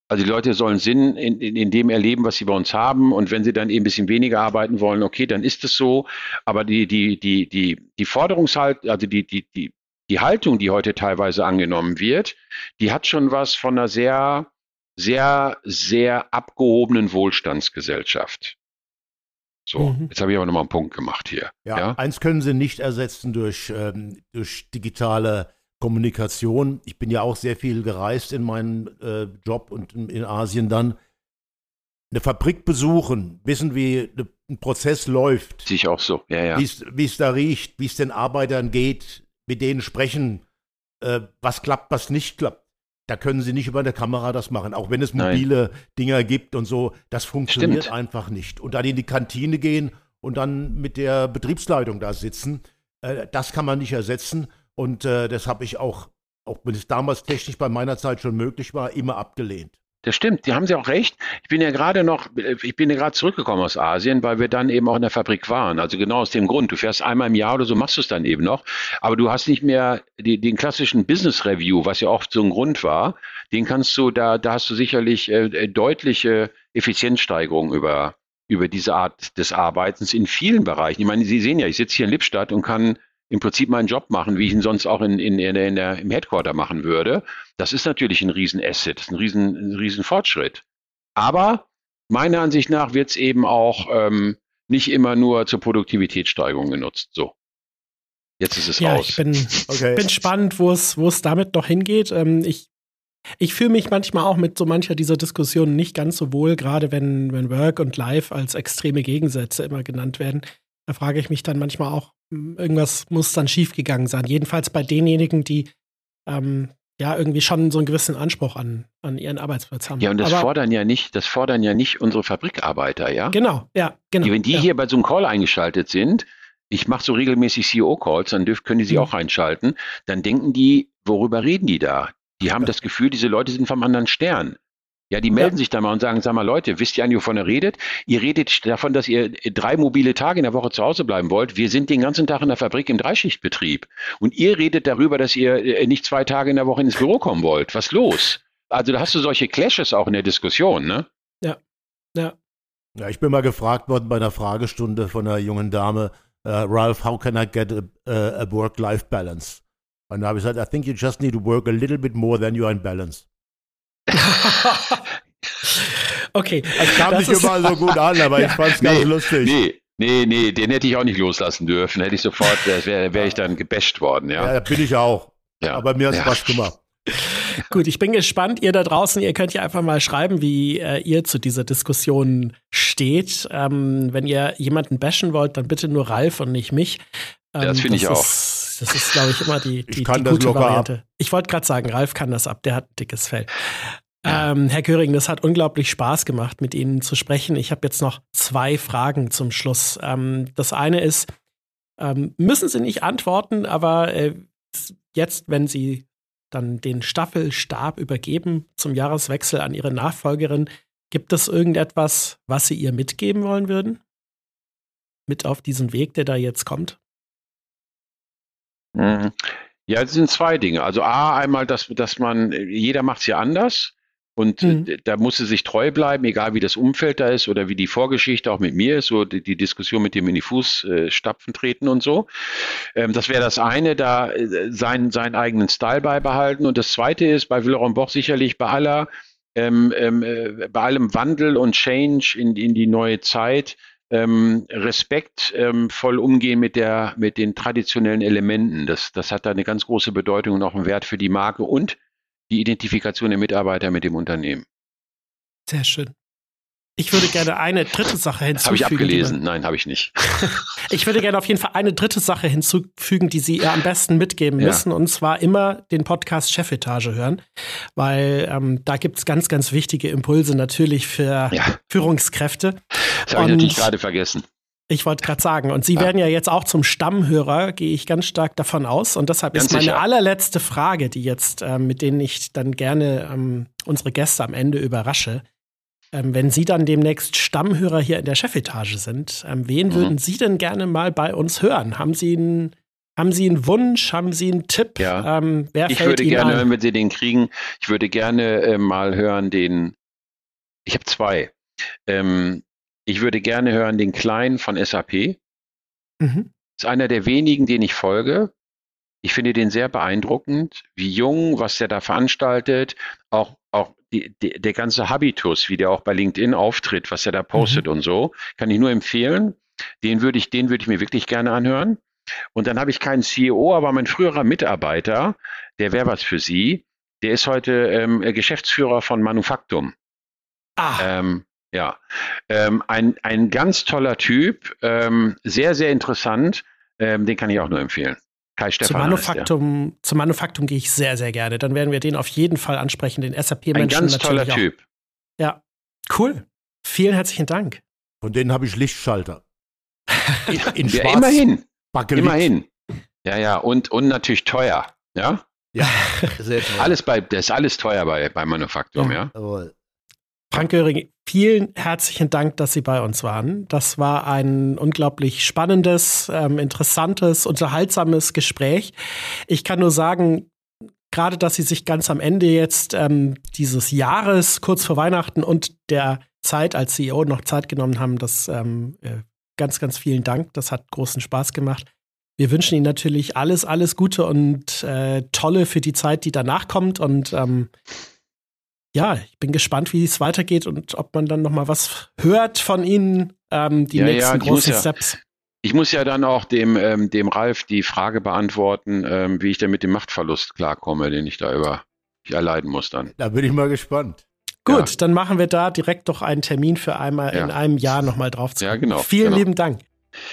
Also die Leute sollen Sinn in, in, in dem erleben, was sie bei uns haben. Und wenn sie dann eben ein bisschen weniger arbeiten wollen, okay, dann ist es so. Aber die, die, die, die, die Forderungshalt, also die, die, die, die Haltung, die heute teilweise angenommen wird, die hat schon was von einer sehr sehr, sehr abgehobenen Wohlstandsgesellschaft. So, mhm. jetzt habe ich aber nochmal einen Punkt gemacht hier. Ja, ja, eins können Sie nicht ersetzen durch, ähm, durch digitale Kommunikation. Ich bin ja auch sehr viel gereist in meinem äh, Job und in, in, Asien dann. Eine Fabrik besuchen, wissen, wie ne, ein Prozess läuft. Sich auch so, ja, ja. Wie es da riecht, wie es den Arbeitern geht, mit denen sprechen, äh, was klappt, was nicht klappt da können sie nicht über eine Kamera das machen, auch wenn es mobile Nein. Dinger gibt und so. Das funktioniert Stimmt. einfach nicht. Und dann in die Kantine gehen und dann mit der Betriebsleitung da sitzen, äh, das kann man nicht ersetzen. Und äh, das habe ich auch, auch wenn es damals technisch bei meiner Zeit schon möglich war, immer abgelehnt. Das stimmt, die haben Sie auch recht. Ich bin ja gerade noch, ich bin ja gerade zurückgekommen aus Asien, weil wir dann eben auch in der Fabrik waren. Also genau aus dem Grund. Du fährst einmal im Jahr oder so, machst du es dann eben noch. Aber du hast nicht mehr die, den klassischen Business Review, was ja oft so ein Grund war. Den kannst du, da, da hast du sicherlich äh, deutliche Effizienzsteigerungen über, über diese Art des Arbeitens in vielen Bereichen. Ich meine, Sie sehen ja, ich sitze hier in Lippstadt und kann im Prinzip meinen Job machen, wie ich ihn sonst auch in, in, in, der, in der, im Headquarter machen würde. Das ist natürlich ein Riesen-Asset, ein Riesen, ein riesen Fortschritt. Aber meiner Ansicht nach wird es eben auch ähm, nicht immer nur zur Produktivitätssteigerung genutzt. So. Jetzt ist es ja, raus. Ich bin, okay. bin spannend, wo es, wo es damit noch hingeht. Ähm, ich Ich fühle mich manchmal auch mit so mancher dieser Diskussionen nicht ganz so wohl, gerade wenn, wenn Work und Life als extreme Gegensätze immer genannt werden. Da frage ich mich dann manchmal auch, hm, irgendwas muss dann schiefgegangen sein. Jedenfalls bei denjenigen, die ähm, ja irgendwie schon so einen gewissen Anspruch an, an ihren Arbeitsplatz haben. Ja, und das Aber, fordern ja nicht, das fordern ja nicht unsere Fabrikarbeiter, ja? Genau, ja, genau. Die, wenn die ja. hier bei so einem Call eingeschaltet sind, ich mache so regelmäßig CEO-Calls, dann dürft, können die sie mhm. auch einschalten, dann denken die, worüber reden die da? Die haben ja. das Gefühl, diese Leute sind vom anderen Stern. Ja, die melden ja. sich da mal und sagen, sag mal Leute, wisst ihr eigentlich, wovon ihr redet? Ihr redet davon, dass ihr drei mobile Tage in der Woche zu Hause bleiben wollt. Wir sind den ganzen Tag in der Fabrik im Dreischichtbetrieb. Und ihr redet darüber, dass ihr äh, nicht zwei Tage in der Woche ins Büro kommen wollt. Was los? Also da hast du solche Clashes auch in der Diskussion, ne? Ja, ja. Ja, ich bin mal gefragt worden bei einer Fragestunde von einer jungen Dame, uh, Ralph, how can I get a, a work-life balance? Und da habe ich gesagt, I think you just need to work a little bit more than you are in balance. okay. Es kam nicht immer so gut an, aber ja. ich fand es ganz nee, lustig. Nee. Nee, nee, den hätte ich auch nicht loslassen dürfen. Hätte ich sofort, wäre wär ich dann gebasht worden, ja. Ja, bin ich auch. Ja. Aber mir hat ja. Spaß gemacht. Gut, ich bin gespannt. Ihr da draußen, ihr könnt ja einfach mal schreiben, wie äh, ihr zu dieser Diskussion steht. Ähm, wenn ihr jemanden bashen wollt, dann bitte nur Ralf und nicht mich. Ähm, das finde ich auch. Das ist, glaube ich, immer die, die, die gute Variante. Ab. Ich wollte gerade sagen, Ralf kann das ab, der hat ein dickes Fell. Ähm, Herr Köring, das hat unglaublich Spaß gemacht, mit Ihnen zu sprechen. Ich habe jetzt noch zwei Fragen zum Schluss. Ähm, das eine ist, ähm, müssen Sie nicht antworten, aber äh, jetzt, wenn Sie dann den Staffelstab übergeben zum Jahreswechsel an Ihre Nachfolgerin, gibt es irgendetwas, was Sie ihr mitgeben wollen würden? Mit auf diesen Weg, der da jetzt kommt? Mhm. Ja, es sind zwei Dinge. Also A, einmal, dass, dass man, jeder macht es ja anders. Und mhm. da muss sie sich treu bleiben, egal wie das Umfeld da ist oder wie die Vorgeschichte auch mit mir ist, so die, die Diskussion mit dem in die Fußstapfen treten und so. Ähm, das wäre das eine, da äh, seinen, seinen eigenen Style beibehalten. Und das zweite ist bei Willeron Boch sicherlich bei aller, ähm, ähm, äh, bei allem Wandel und Change in, in die neue Zeit ähm, Respekt ähm, umgehen mit der mit den traditionellen Elementen. Das, das hat da eine ganz große Bedeutung und auch einen Wert für die Marke und die Identifikation der Mitarbeiter mit dem Unternehmen. Sehr schön. Ich würde gerne eine dritte Sache hinzufügen. Habe ich abgelesen? Nein, habe ich nicht. ich würde gerne auf jeden Fall eine dritte Sache hinzufügen, die Sie ihr am besten mitgeben ja. müssen. Und zwar immer den Podcast Chefetage hören, weil ähm, da gibt es ganz, ganz wichtige Impulse natürlich für ja. Führungskräfte. Das habe ich natürlich gerade vergessen. Ich wollte gerade sagen, und Sie ja. werden ja jetzt auch zum Stammhörer, gehe ich ganz stark davon aus. Und deshalb ganz ist meine sicher. allerletzte Frage, die jetzt, ähm, mit denen ich dann gerne ähm, unsere Gäste am Ende überrasche. Ähm, wenn Sie dann demnächst Stammhörer hier in der Chefetage sind, ähm, wen mhm. würden Sie denn gerne mal bei uns hören? Haben Sie einen, haben Sie einen Wunsch? Haben Sie einen Tipp? Ja. Ähm, wer ich würde Ihnen gerne, an? wenn Sie den kriegen, ich würde gerne äh, mal hören den, ich habe zwei. Ähm, ich würde gerne hören den Kleinen von SAP. Mhm. Ist einer der wenigen, den ich folge. Ich finde den sehr beeindruckend, wie jung, was der da veranstaltet, auch, auch die, die, der ganze Habitus, wie der auch bei LinkedIn auftritt, was er da postet mhm. und so, kann ich nur empfehlen. Den würde ich, den würde ich mir wirklich gerne anhören. Und dann habe ich keinen CEO, aber mein früherer Mitarbeiter, der wäre was für Sie. Der ist heute ähm, Geschäftsführer von Manufaktum. Ah. Ähm, ja, ähm, ein, ein ganz toller Typ, ähm, sehr, sehr interessant. Ähm, den kann ich auch nur empfehlen. Kai Stefan. Zum Manufaktum, heißt, ja. zum Manufaktum gehe ich sehr, sehr gerne. Dann werden wir den auf jeden Fall ansprechen, den SAP-Menschen. Ein ganz toller auch. Typ. Ja, cool. Vielen herzlichen Dank. Von denen habe ich Lichtschalter. In, in ja, Schwarz. Immerhin. Bakelit. Immerhin. Ja, ja, und, und natürlich teuer. Ja? Ja, sehr teuer. Alles bei, das ist alles teuer bei, bei Manufaktum, ja. ja? Frank Göring, vielen herzlichen Dank, dass Sie bei uns waren. Das war ein unglaublich spannendes, ähm, interessantes, unterhaltsames Gespräch. Ich kann nur sagen, gerade, dass Sie sich ganz am Ende jetzt ähm, dieses Jahres, kurz vor Weihnachten und der Zeit als CEO noch Zeit genommen haben, das ähm, äh, ganz, ganz vielen Dank. Das hat großen Spaß gemacht. Wir wünschen Ihnen natürlich alles, alles Gute und äh, Tolle für die Zeit, die danach kommt. Und ähm, ja, ich bin gespannt, wie es weitergeht und ob man dann noch mal was hört von Ihnen, ähm, die ja, nächsten ja, großen ja, Steps. Ich muss ja dann auch dem, ähm, dem Ralf die Frage beantworten, ähm, wie ich denn mit dem Machtverlust klarkomme, den ich da über erleiden muss dann. Da bin ich mal gespannt. Gut, ja. dann machen wir da direkt doch einen Termin für einmal ja. in einem Jahr nochmal drauf zu. Ja, genau. Vielen genau. lieben Dank.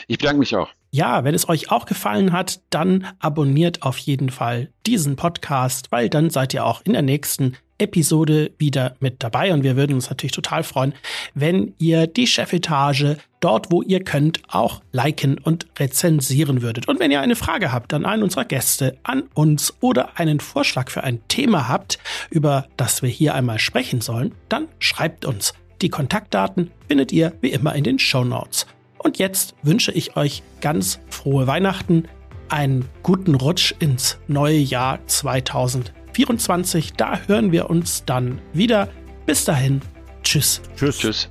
Ich bedanke mich auch. Ja, wenn es euch auch gefallen hat, dann abonniert auf jeden Fall diesen Podcast, weil dann seid ihr auch in der nächsten Episode wieder mit dabei und wir würden uns natürlich total freuen, wenn ihr die Chefetage dort, wo ihr könnt, auch liken und rezensieren würdet. Und wenn ihr eine Frage habt an einen unserer Gäste, an uns oder einen Vorschlag für ein Thema habt, über das wir hier einmal sprechen sollen, dann schreibt uns. Die Kontaktdaten findet ihr wie immer in den Show Notes. Und jetzt wünsche ich euch ganz frohe Weihnachten, einen guten Rutsch ins neue Jahr 2024. Da hören wir uns dann wieder. Bis dahin, tschüss. Tschüss. Tschüss.